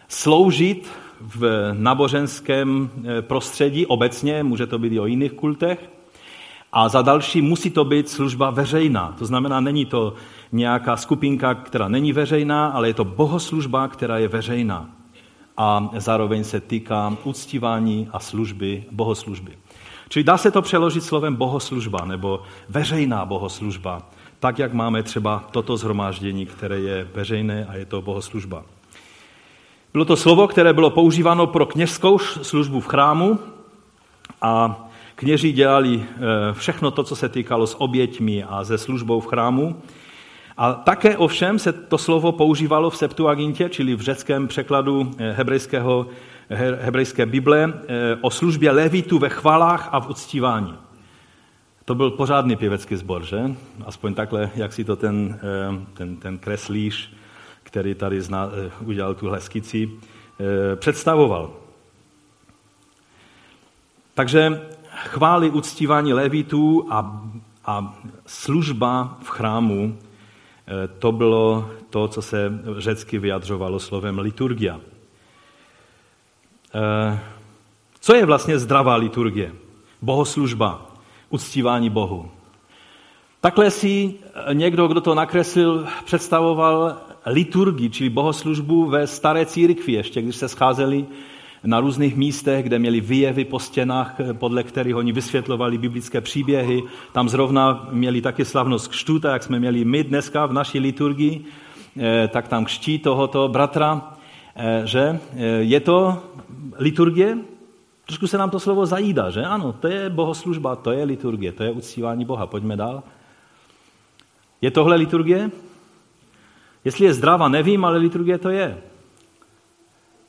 sloužit v náboženském eh, prostředí obecně, může to být i o jiných kultech, a za další musí to být služba veřejná. To znamená, není to nějaká skupinka, která není veřejná, ale je to bohoslužba, která je veřejná. A zároveň se týká uctívání a služby, bohoslužby. Čili dá se to přeložit slovem bohoslužba nebo veřejná bohoslužba, tak jak máme třeba toto zhromáždění, které je veřejné a je to bohoslužba. Bylo to slovo, které bylo používáno pro kněžskou službu v chrámu a Kněží dělali eh, všechno to, co se týkalo s oběťmi a se službou v chrámu. A také ovšem se to slovo používalo v Septuagintě, čili v řeckém překladu eh, hebrejského, hebrejské Bible, eh, o službě levitu ve chvalách a v uctívání. To byl pořádný pěvecký sbor, že? Aspoň takhle, jak si to ten, ten, ten kreslíš, který tady zna, udělal tuhle skici, představoval. Takže chvály uctívání levitů a, a služba v chrámu, eh, to bylo to, co se řecky vyjadřovalo slovem liturgia. Eh, co je vlastně zdravá liturgie? Bohoslužba, uctívání Bohu. Takhle si někdo, kdo to nakreslil, představoval liturgii, čili bohoslužbu ve staré církvi, ještě když se scházeli na různých místech, kde měli vyjevy po stěnách, podle kterých oni vysvětlovali biblické příběhy. Tam zrovna měli taky slavnost křtu, tak jak jsme měli my dneska v naší liturgii, eh, tak tam kští tohoto bratra, eh, že eh, je to liturgie, trošku se nám to slovo zajídá, že ano, to je bohoslužba, to je liturgie, to je uctívání Boha. Pojďme dál. Je tohle liturgie? Jestli je zdravá, nevím, ale liturgie to je.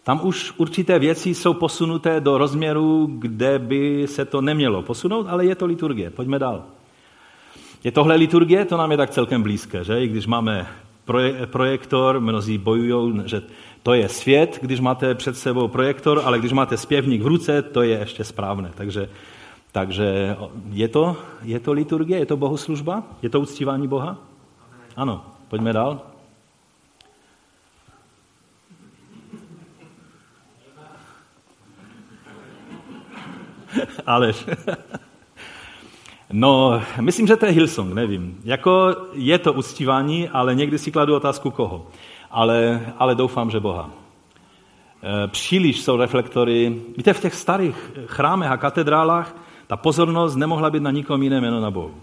Tam už určité věci jsou posunuté do rozměru, kde by se to nemělo posunout, ale je to liturgie. Pojďme dál. Je tohle liturgie? To nám je tak celkem blízké, že? I když máme projektor, mnozí bojují, že to je svět, když máte před sebou projektor, ale když máte zpěvník v ruce, to je ještě správné. Takže, takže je, to, je to liturgie, je to bohoslužba? Je to uctívání Boha? Ano. Pojďme dál. Aleš. No, myslím, že to je Hillsong, nevím. Jako je to uctívání, ale někdy si kladu otázku koho. Ale, ale doufám, že Boha. E, příliš jsou reflektory. Víte, v těch starých chrámech a katedrálách ta pozornost nemohla být na nikom jiném, jenom na Bohu.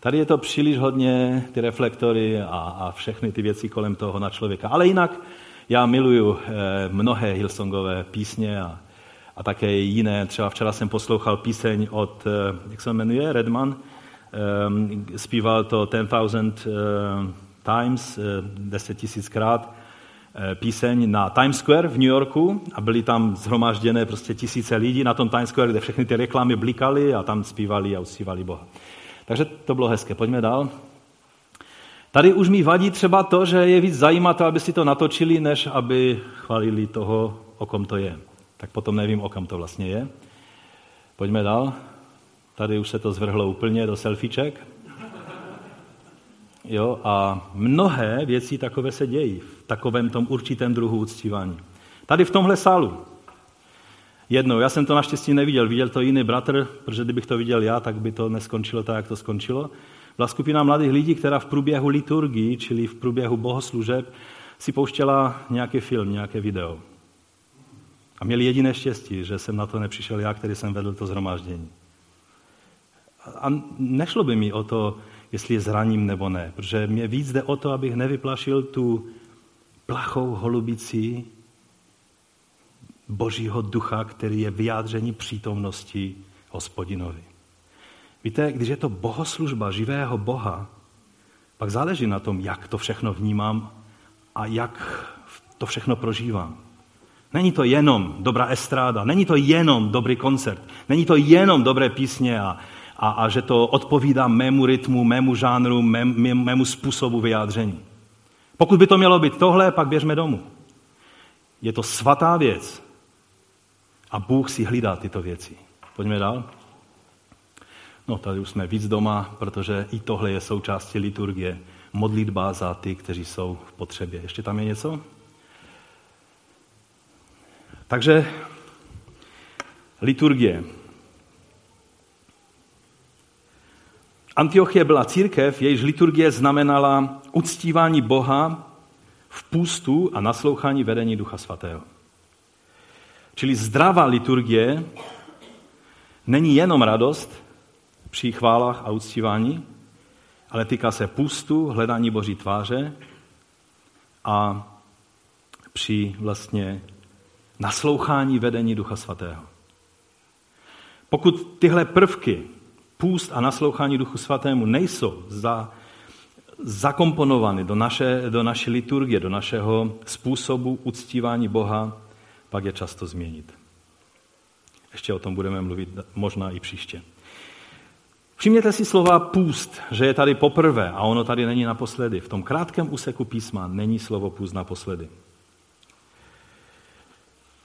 Tady je to příliš hodně, ty reflektory a, a všechny ty věci kolem toho na člověka. Ale jinak já miluju e, mnohé Hillsongové písně a, a také jiné. Třeba včera jsem poslouchal píseň od, eh, jak se jmenuje, Redman, ehm, zpíval to 10,000 eh, times, 10 eh, tisíckrát, píseň na Times Square v New Yorku a byly tam zhromážděné prostě tisíce lidí na tom Times Square, kde všechny ty reklamy blikaly a tam zpívali a uctívali Boha. Takže to bylo hezké. Pojďme dál. Tady už mi vadí třeba to, že je víc zajímavé, aby si to natočili, než aby chválili toho, o kom to je tak potom nevím, o kam to vlastně je. Pojďme dál. Tady už se to zvrhlo úplně do selfieček. Jo, a mnohé věci takové se dějí v takovém tom určitém druhu uctívání. Tady v tomhle sálu. Jednou, já jsem to naštěstí neviděl, viděl to jiný bratr, protože kdybych to viděl já, tak by to neskončilo tak, jak to skončilo. Byla skupina mladých lidí, která v průběhu liturgii, čili v průběhu bohoslužeb, si pouštěla nějaký film, nějaké video. A měli jediné štěstí, že jsem na to nepřišel já, který jsem vedl to zhromáždění. A nešlo by mi o to, jestli je zraním nebo ne, protože mě víc jde o to, abych nevyplašil tu plachou holubicí Božího ducha, který je vyjádření přítomnosti hospodinovi. Víte, když je to bohoslužba živého Boha, pak záleží na tom, jak to všechno vnímám a jak to všechno prožívám. Není to jenom dobrá estráda, není to jenom dobrý koncert, není to jenom dobré písně a, a, a že to odpovídá mému rytmu, mému žánru, mé, mé, mému způsobu vyjádření. Pokud by to mělo být tohle, pak běžme domů. Je to svatá věc a Bůh si hlídá tyto věci. Pojďme dál. No, tady už jsme víc doma, protože i tohle je součástí liturgie. Modlitba za ty, kteří jsou v potřebě. Ještě tam je něco? Takže liturgie. Antiochie byla církev, jejíž liturgie znamenala uctívání Boha v půstu a naslouchání vedení Ducha Svatého. Čili zdravá liturgie není jenom radost při chválách a uctívání, ale týká se půstu, hledání Boží tváře a při vlastně naslouchání vedení Ducha Svatého. Pokud tyhle prvky, půst a naslouchání Duchu Svatému, nejsou za, zakomponovány do, naše, do naší liturgie, do našeho způsobu uctívání Boha, pak je často změnit. Ještě o tom budeme mluvit možná i příště. Všimněte si slova půst, že je tady poprvé a ono tady není naposledy. V tom krátkém úseku písma není slovo půst naposledy.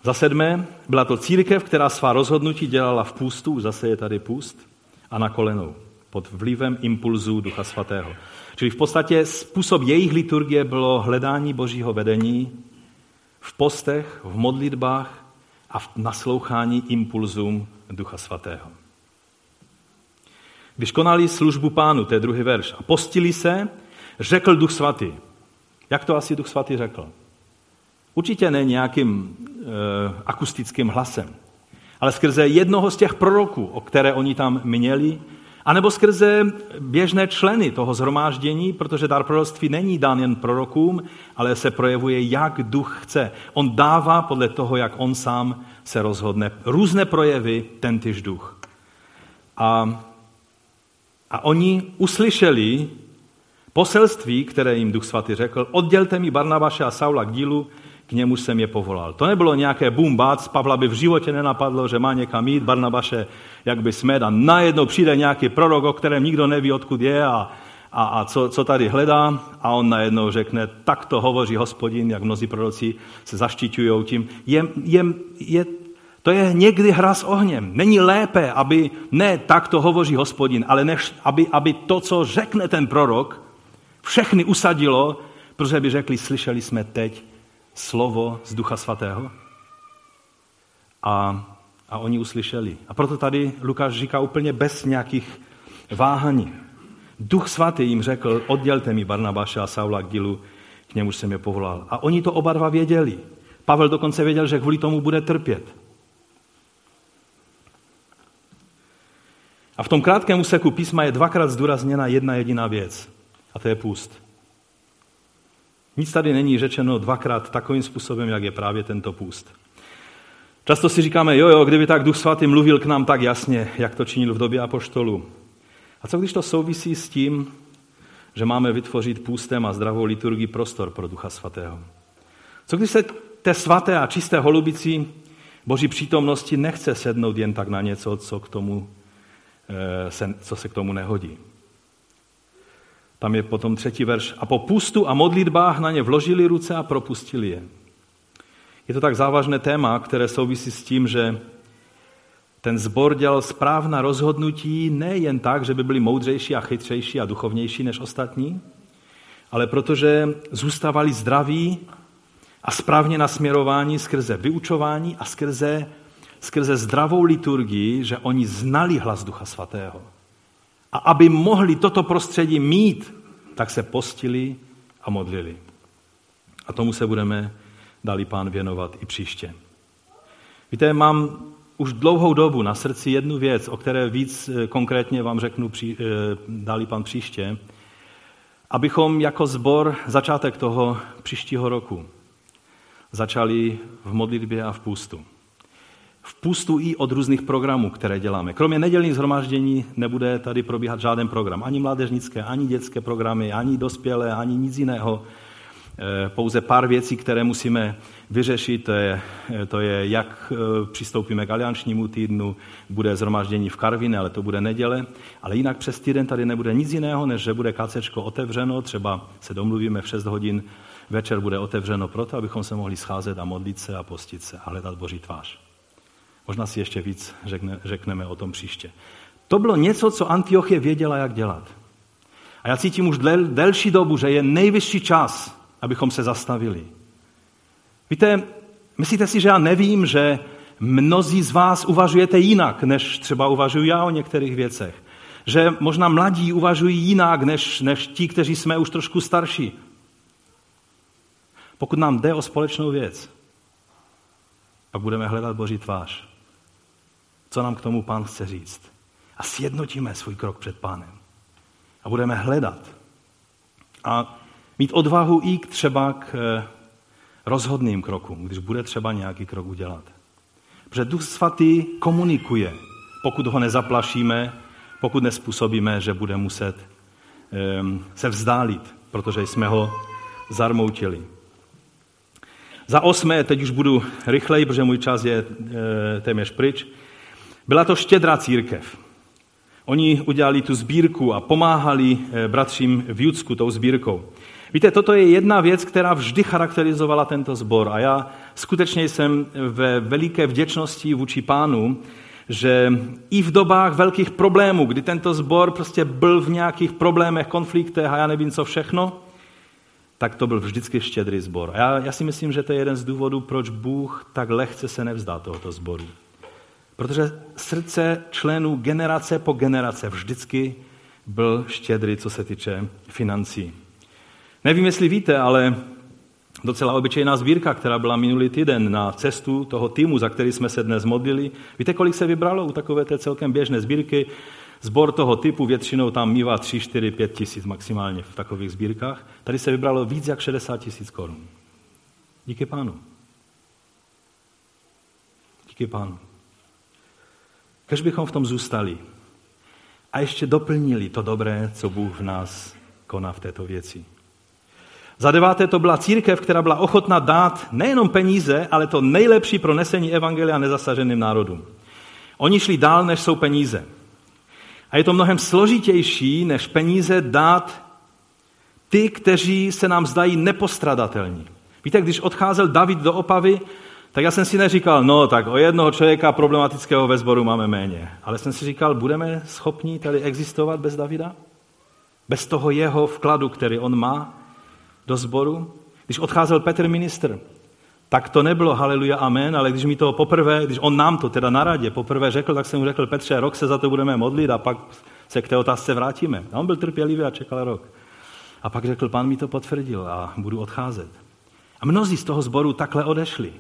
Za sedmé, byla to církev, která svá rozhodnutí dělala v půstu, zase je tady půst, a na kolenou, pod vlivem impulzů Ducha Svatého. Čili v podstatě způsob jejich liturgie bylo hledání božího vedení v postech, v modlitbách a v naslouchání impulzům Ducha Svatého. Když konali službu pánu, to je druhý verš, a postili se, řekl Duch Svatý. Jak to asi Duch Svatý řekl? Určitě ne nějakým akustickým hlasem, ale skrze jednoho z těch proroků, o které oni tam měli, anebo skrze běžné členy toho zhromáždění, protože dar proroctví není dán jen prorokům, ale se projevuje, jak duch chce. On dává podle toho, jak on sám se rozhodne. Různé projevy, tentýž duch. A, a oni uslyšeli poselství, které jim Duch Svatý řekl, oddělte mi Barnabáše a Saula k dílu, němu jsem je povolal. To nebylo nějaké boom, bác, Pavla by v životě nenapadlo, že má někam jít, Barnabaše jak by smed a najednou přijde nějaký prorok, o kterém nikdo neví, odkud je a, a, a co, co tady hledá a on najednou řekne, tak to hovoří hospodin, jak mnozí proroci se zaštiťují tím. Je, je, je, to je někdy hra s ohněm. Není lépe, aby ne tak to hovoří hospodin, ale než, aby, aby to, co řekne ten prorok, všechny usadilo, protože by řekli, slyšeli jsme teď slovo z Ducha Svatého. A, a oni uslyšeli. A proto tady Lukáš říká úplně bez nějakých váhaní. Duch svatý jim řekl, oddělte mi Barnabáše a Saula k dílu, k němu jsem je povolal. A oni to oba dva věděli. Pavel dokonce věděl, že kvůli tomu bude trpět. A v tom krátkém úseku písma je dvakrát zdůrazněna jedna jediná věc. A to je půst. Nic tady není řečeno dvakrát takovým způsobem, jak je právě tento půst. Často si říkáme, jo, jo, kdyby tak Duch Svatý mluvil k nám tak jasně, jak to činil v době apoštolu. A co když to souvisí s tím, že máme vytvořit půstem a zdravou liturgii prostor pro Ducha Svatého? Co když se té svaté a čisté holubici Boží přítomnosti nechce sednout jen tak na něco, co, k tomu, eh, co se k tomu nehodí? Tam je potom třetí verš. A po pustu a modlitbách na ně vložili ruce a propustili je. Je to tak závažné téma, které souvisí s tím, že ten zbor dělal správná rozhodnutí nejen tak, že by byli moudřejší a chytřejší a duchovnější než ostatní, ale protože zůstávali zdraví a správně nasměrování skrze vyučování a skrze, skrze zdravou liturgii, že oni znali hlas Ducha Svatého. A aby mohli toto prostředí mít, tak se postili a modlili. A tomu se budeme, dali pán, věnovat i příště. Víte, mám už dlouhou dobu na srdci jednu věc, o které víc eh, konkrétně vám řeknu, eh, dali pan příště, abychom jako zbor začátek toho příštího roku začali v modlitbě a v půstu. V půstu i od různých programů, které děláme. Kromě nedělních zhromáždění nebude tady probíhat žádný program. Ani mládežnické, ani dětské programy, ani dospělé, ani nic jiného. Eh, pouze pár věcí, které musíme vyřešit, to je, to je jak eh, přistoupíme k aliančnímu týdnu, bude zhromáždění v Karvine, ale to bude neděle, ale jinak přes týden tady nebude nic jiného, než že bude kacečko otevřeno, třeba se domluvíme v 6 hodin, večer bude otevřeno proto, abychom se mohli scházet a modlit se a postit se a hledat Boží tvář. Možná si ještě víc řekne, řekneme o tom příště. To bylo něco, co Antiochie věděla, jak dělat. A já cítím už del, delší dobu, že je nejvyšší čas, abychom se zastavili. Víte, myslíte si, že já nevím, že mnozí z vás uvažujete jinak, než třeba uvažuji já o některých věcech. Že možná mladí uvažují jinak, než, než ti, kteří jsme už trošku starší. Pokud nám jde o společnou věc, a budeme hledat Boží tvář, co nám k tomu pán chce říct. A sjednotíme svůj krok před pánem. A budeme hledat. A mít odvahu i třeba k eh, rozhodným krokům, když bude třeba nějaký krok udělat. Protože Duch Svatý komunikuje, pokud ho nezaplašíme, pokud nespůsobíme, že bude muset um, se vzdálit, protože jsme ho zarmoutili. Za osmé, teď už budu rychleji, protože můj čas je e, téměř pryč, byla to štědrá církev. Oni udělali tu sbírku a pomáhali eh, bratřím v Judsku tou sbírkou. Víte, toto je jedna věc, která vždy charakterizovala tento sbor. A já skutečně jsem ve veliké vděčnosti vůči pánu, že i v dobách velkých problémů, kdy tento sbor prostě byl v nějakých problémech, konfliktech a já nevím co všechno, tak to byl vždycky štědrý sbor. A já, já si myslím, že to je jeden z důvodů, proč Bůh tak lehce se nevzdá tohoto sboru. Protože srdce členů generace po generace vždycky byl štědrý, co se týče financí. Nevím, jestli víte, ale docela obyčejná sbírka, která byla minulý týden na cestu toho týmu, za který jsme se dnes modlili. Víte, kolik se vybralo u takové té celkem běžné sbírky? Zbor toho typu většinou tam mývá 3, 4, 5 tisíc maximálně v takových sbírkách. Tady se vybralo víc jak 60 tisíc korun. Díky pánu. Díky pánu. Kež bychom v tom zůstali a ještě doplnili to dobré, co Bůh v nás koná v této věci. Za deváté to byla církev, která byla ochotná dát nejenom peníze, ale to nejlepší pro nesení evangelia nezasaženým národům. Oni šli dál, než jsou peníze. A je to mnohem složitější, než peníze dát ty, kteří se nám zdají nepostradatelní. Víte, když odcházel David do Opavy, tak já jsem si neříkal, no tak o jednoho člověka problematického ve sboru máme méně. Ale jsem si říkal, budeme schopni tady existovat bez Davida? bez toho jeho vkladu, který on má do sboru. Když odcházel Petr ministr, tak to nebylo haleluja, amen, ale když mi to poprvé, když on nám to teda na radě poprvé řekl, tak jsem mu řekl, Petře, rok se za to budeme modlit a pak se k té otázce vrátíme. A on byl trpělivý a čekal rok. A pak řekl, pán mi to potvrdil a budu odcházet. A mnozí z toho sboru takhle odešli.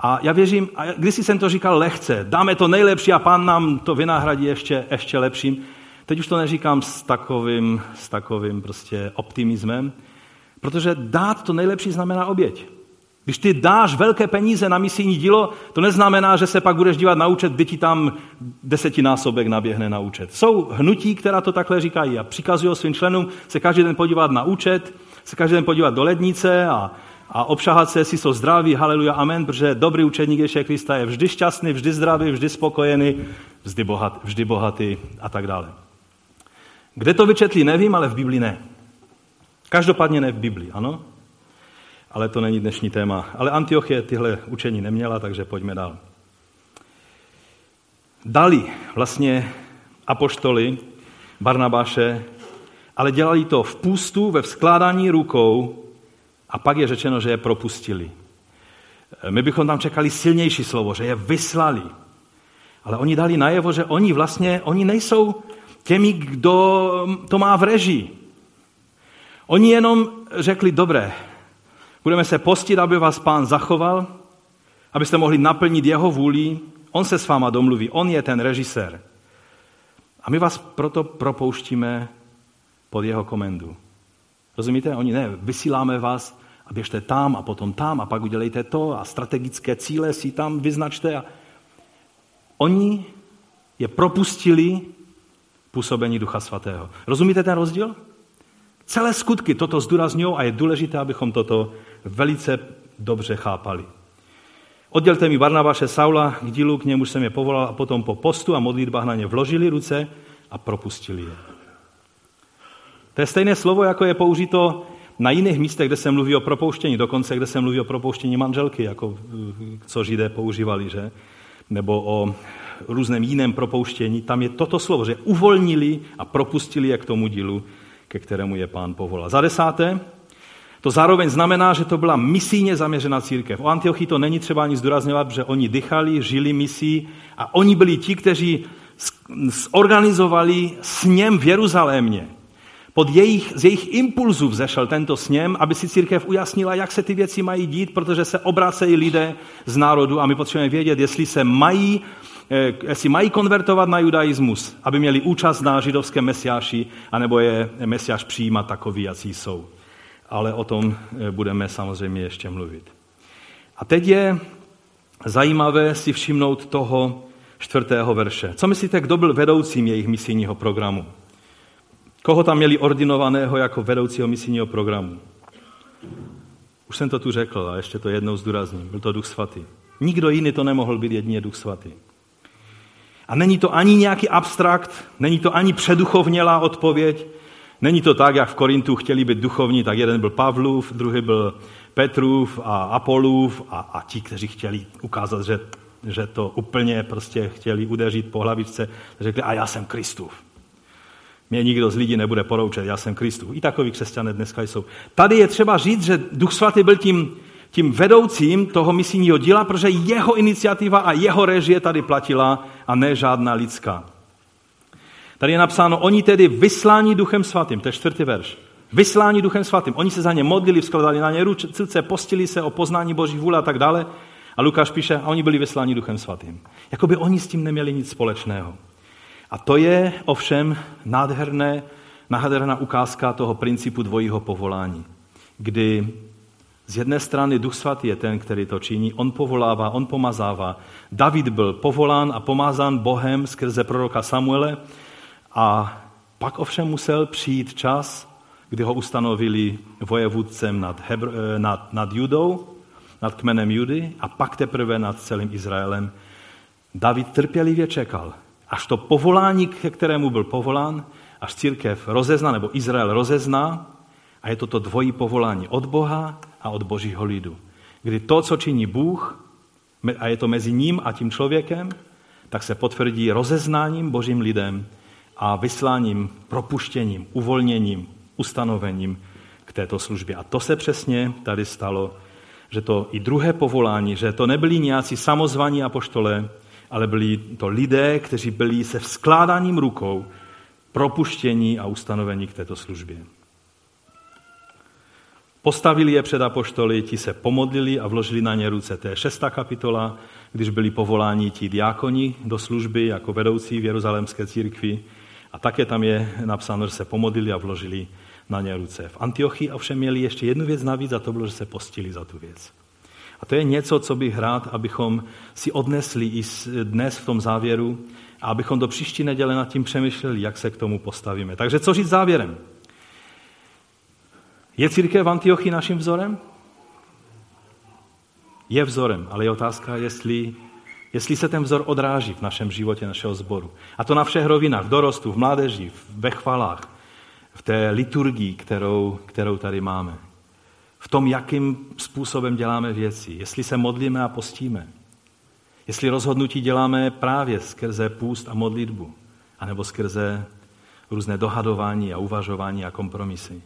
A já věřím, a když jsem to říkal lehce, dáme to nejlepší a pán nám to vynahradí ještě, ještě lepším. Teď už to neříkám s takovým, s takovým prostě optimismem, protože dát to nejlepší znamená oběť. Když ty dáš velké peníze na misijní dílo, to neznamená, že se pak budeš dívat na účet, kdy ti tam desetinásobek naběhne na účet. Jsou hnutí, která to takhle říkají a přikazují svým členům se každý den podívat na účet, se každý den podívat do lednice a, a obšahat se, jestli jsou zdraví, haleluja, amen, protože dobrý učedník Ježíše Krista je vždy šťastný, vždy zdravý, vždy spokojený, vždy, bohat, vždy bohatý a tak dále. Kde to vyčetli, nevím, ale v Biblii ne. Každopádně ne v Biblii, ano? ale to není dnešní téma. Ale Antiochie tyhle učení neměla, takže pojďme dál. Dali vlastně apoštoli Barnabáše, ale dělali to v půstu, ve vzkládání rukou a pak je řečeno, že je propustili. My bychom tam čekali silnější slovo, že je vyslali. Ale oni dali najevo, že oni vlastně, oni nejsou těmi, kdo to má v režii. Oni jenom řekli, dobré, Budeme se postit, aby vás pán zachoval, abyste mohli naplnit jeho vůli. On se s váma domluví, on je ten režisér. A my vás proto propouštíme pod jeho komendu. Rozumíte? Oni ne, vysíláme vás a běžte tam a potom tam a pak udělejte to a strategické cíle si tam vyznačte. A... Oni je propustili působení Ducha Svatého. Rozumíte ten rozdíl? Celé skutky toto zdůrazňují a je důležité, abychom toto velice dobře chápali. Oddělte mi Barnabáše Saula k dílu, k němu jsem je povolal a potom po postu a modlitbách na ně vložili ruce a propustili je. To je stejné slovo, jako je použito na jiných místech, kde se mluví o propouštění, dokonce kde se mluví o propouštění manželky, jako co židé používali, že? nebo o různém jiném propouštění. Tam je toto slovo, že uvolnili a propustili je k tomu dílu, ke kterému je pán povolal. Za desáté, to zároveň znamená, že to byla misijně zaměřená církev. O Antiochii to není třeba ani zdůrazňovat, že oni dychali, žili misí a oni byli ti, kteří zorganizovali sněm v Jeruzalémě. Pod jejich, z jejich impulzů vzešel tento sněm, aby si církev ujasnila, jak se ty věci mají dít, protože se obracejí lidé z národu a my potřebujeme vědět, jestli se mají, eh, jestli mají konvertovat na judaismus, aby měli účast na židovském mesiáši, anebo je mesiáš přijímat takový, jací jsou ale o tom eh, budeme samozřejmě ještě mluvit. A teď je zajímavé si všimnout toho čtvrtého verše. Co myslíte, kdo byl vedoucím jejich misijního programu? Koho tam měli ordinovaného jako vedoucího misijního programu? Už jsem to tu řekl a ještě to jednou zdůrazním. Byl to Duch Svatý. Nikdo jiný to nemohl být jedině Duch Svatý. A není to ani nějaký abstrakt, není to ani předuchovnělá odpověď, Není to tak, jak v Korintu chtěli být duchovní, tak jeden byl Pavlův, druhý byl Petrův a Apolův a, a ti, kteří chtěli ukázat, že, že to úplně prostě chtěli udeřit po hlavičce, řekli, a já jsem Kristův. Mě nikdo z lidí nebude poroučet, já jsem Kristův. I takový křesťané dneska jsou. Tady je třeba říct, že Duch Svatý byl tím, tím vedoucím toho misijního díla, protože jeho iniciativa a jeho režie tady platila a ne žádná lidská. Tady je napsáno, oni tedy vyslání duchem svatým, to je čtvrtý verš. Vyslání duchem svatým. Oni se za ně modlili, vzkladali na ně ruce, postili se o poznání Boží vůle a tak dále. A Lukáš píše, a oni byli vysláni duchem svatým. Jakoby oni s tím neměli nic společného. A to je ovšem nádherné, nádherná ukázka toho principu dvojího povolání, kdy z jedné strany Duch Svatý je ten, který to činí, on povolává, on pomazává. David byl povolán a pomázán Bohem skrze proroka Samuele, a pak ovšem musel přijít čas, kdy ho ustanovili vojevůdcem nad, Hebr- eh, nad, nad Judou, nad kmenem Judy a pak teprve nad celým Izraelem. David trpělivě čekal, až to povolání, ke kterému byl povolán, až církev rozezná, nebo Izrael rozezná, a je to to dvojí povolání od Boha a od Božího lidu. Kdy to, co činí Bůh, a je to mezi ním a tím člověkem, tak se potvrdí rozeznáním Božím lidem a vysláním, propuštěním, uvolněním, ustanovením k této službě. A to se přesně tady stalo, že to i druhé povolání, že to nebyli nějací samozvaní apoštole, ale byli to lidé, kteří byli se vzkládáním rukou propuštění a ustanovení k této službě. Postavili je před apoštoly, ti se pomodlili a vložili na ně ruce. To je šestá kapitola, když byli povoláni ti diákoni do služby jako vedoucí v Jeruzalémské církvi. A také tam je napsáno, že se pomodlili a vložili na ně ruce. V Antiochii ovšem měli ještě jednu věc navíc a to bylo, že se postili za tu věc. A to je něco, co bych rád, abychom si odnesli i dnes v tom závěru a abychom do příští neděle nad tím přemýšleli, jak se k tomu postavíme. Takže co říct závěrem? Je církev v Antiochii naším vzorem? Je vzorem, ale je otázka, jestli, jestli se ten vzor odráží v našem životě, našeho sboru. A to na všech rovinách, v dorostu, v mládeži, ve chvalách, v té liturgii, kterou, kterou tady máme. V tom, jakým způsobem děláme věci. Jestli se modlíme a postíme. Jestli rozhodnutí děláme právě skrze půst a modlitbu. anebo skrze různé dohadování a uvažování a kompromisy.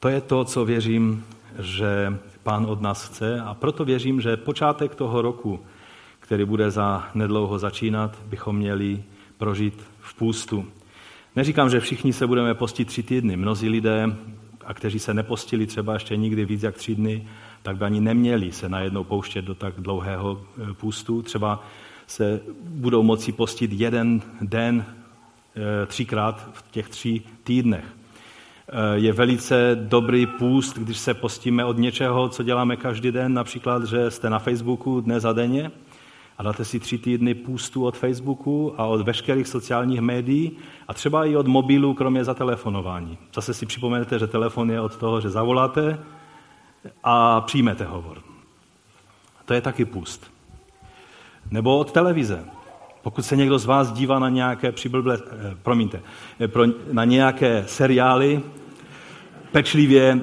To je to, co věřím, že pán od nás chce a proto věřím, že počátek toho roku, který bude za nedlouho začínat, bychom měli prožít v půstu. Neříkám, že všichni se budeme postit tři týdny. Mnozí lidé, a kteří se nepostili třeba ještě nikdy víc jak tři dny, tak by ani neměli se najednou pouštět do tak dlouhého e, půstu. Třeba se budou moci postit jeden den e, třikrát v těch tří týdnech. E, je velice dobrý půst, když se postíme od něčeho, co děláme každý den, například, že jste na Facebooku dnes a denně a dáte si tři týdny půstu od Facebooku a od veškerých sociálních médií a třeba i od mobilu, kromě zatelefonování. Zase si připomenete, že telefon je od toho, že zavoláte a přijmete hovor. To je taky půst. Nebo od televize. Pokud se někdo z vás dívá na nějaké přiblblé, eh, promiňte, eh, na nějaké seriály, pečlivě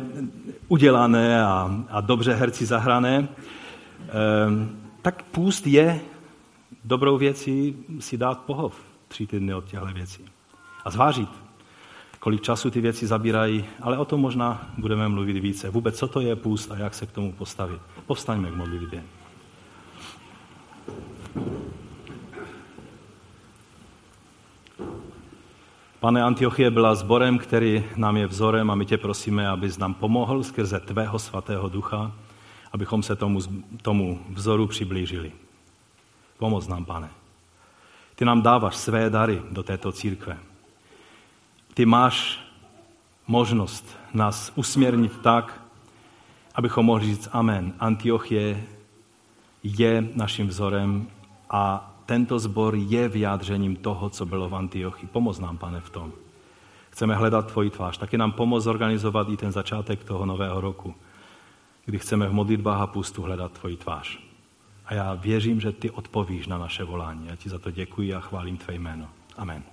udělané a, a dobře herci zahrané, eh, tak půst je dobrou věcí si dát pohov tři týdny od těchto věcí. A zvážit, kolik času ty věci zabírají, ale o tom možná budeme mluvit více. Vůbec, co to je půst a jak se k tomu postavit. Povstaňme k modlitbě. Pane, Antiochie byla zborem, který nám je vzorem a my tě prosíme, abys nám pomohl skrze tvého svatého ducha, abychom se tomu, tomu vzoru přiblížili. Pomoz nám, pane. Ty nám dáváš své dary do této církve. Ty máš možnost nás usměrnit tak, abychom mohli říct Amen. Antiochie je naším vzorem a tento zbor je vyjádřením toho, co bylo v Antiochii. Pomoz nám, pane, v tom. Chceme hledat tvoji tvář. Taky nám pomoz zorganizovat i ten začátek toho nového roku kdy chceme v modlitbách a pustu hledat tvoji tvář. A já věřím, že ty odpovíš na naše volání. Já ti za to děkuji a chválím tvé jméno. Amen.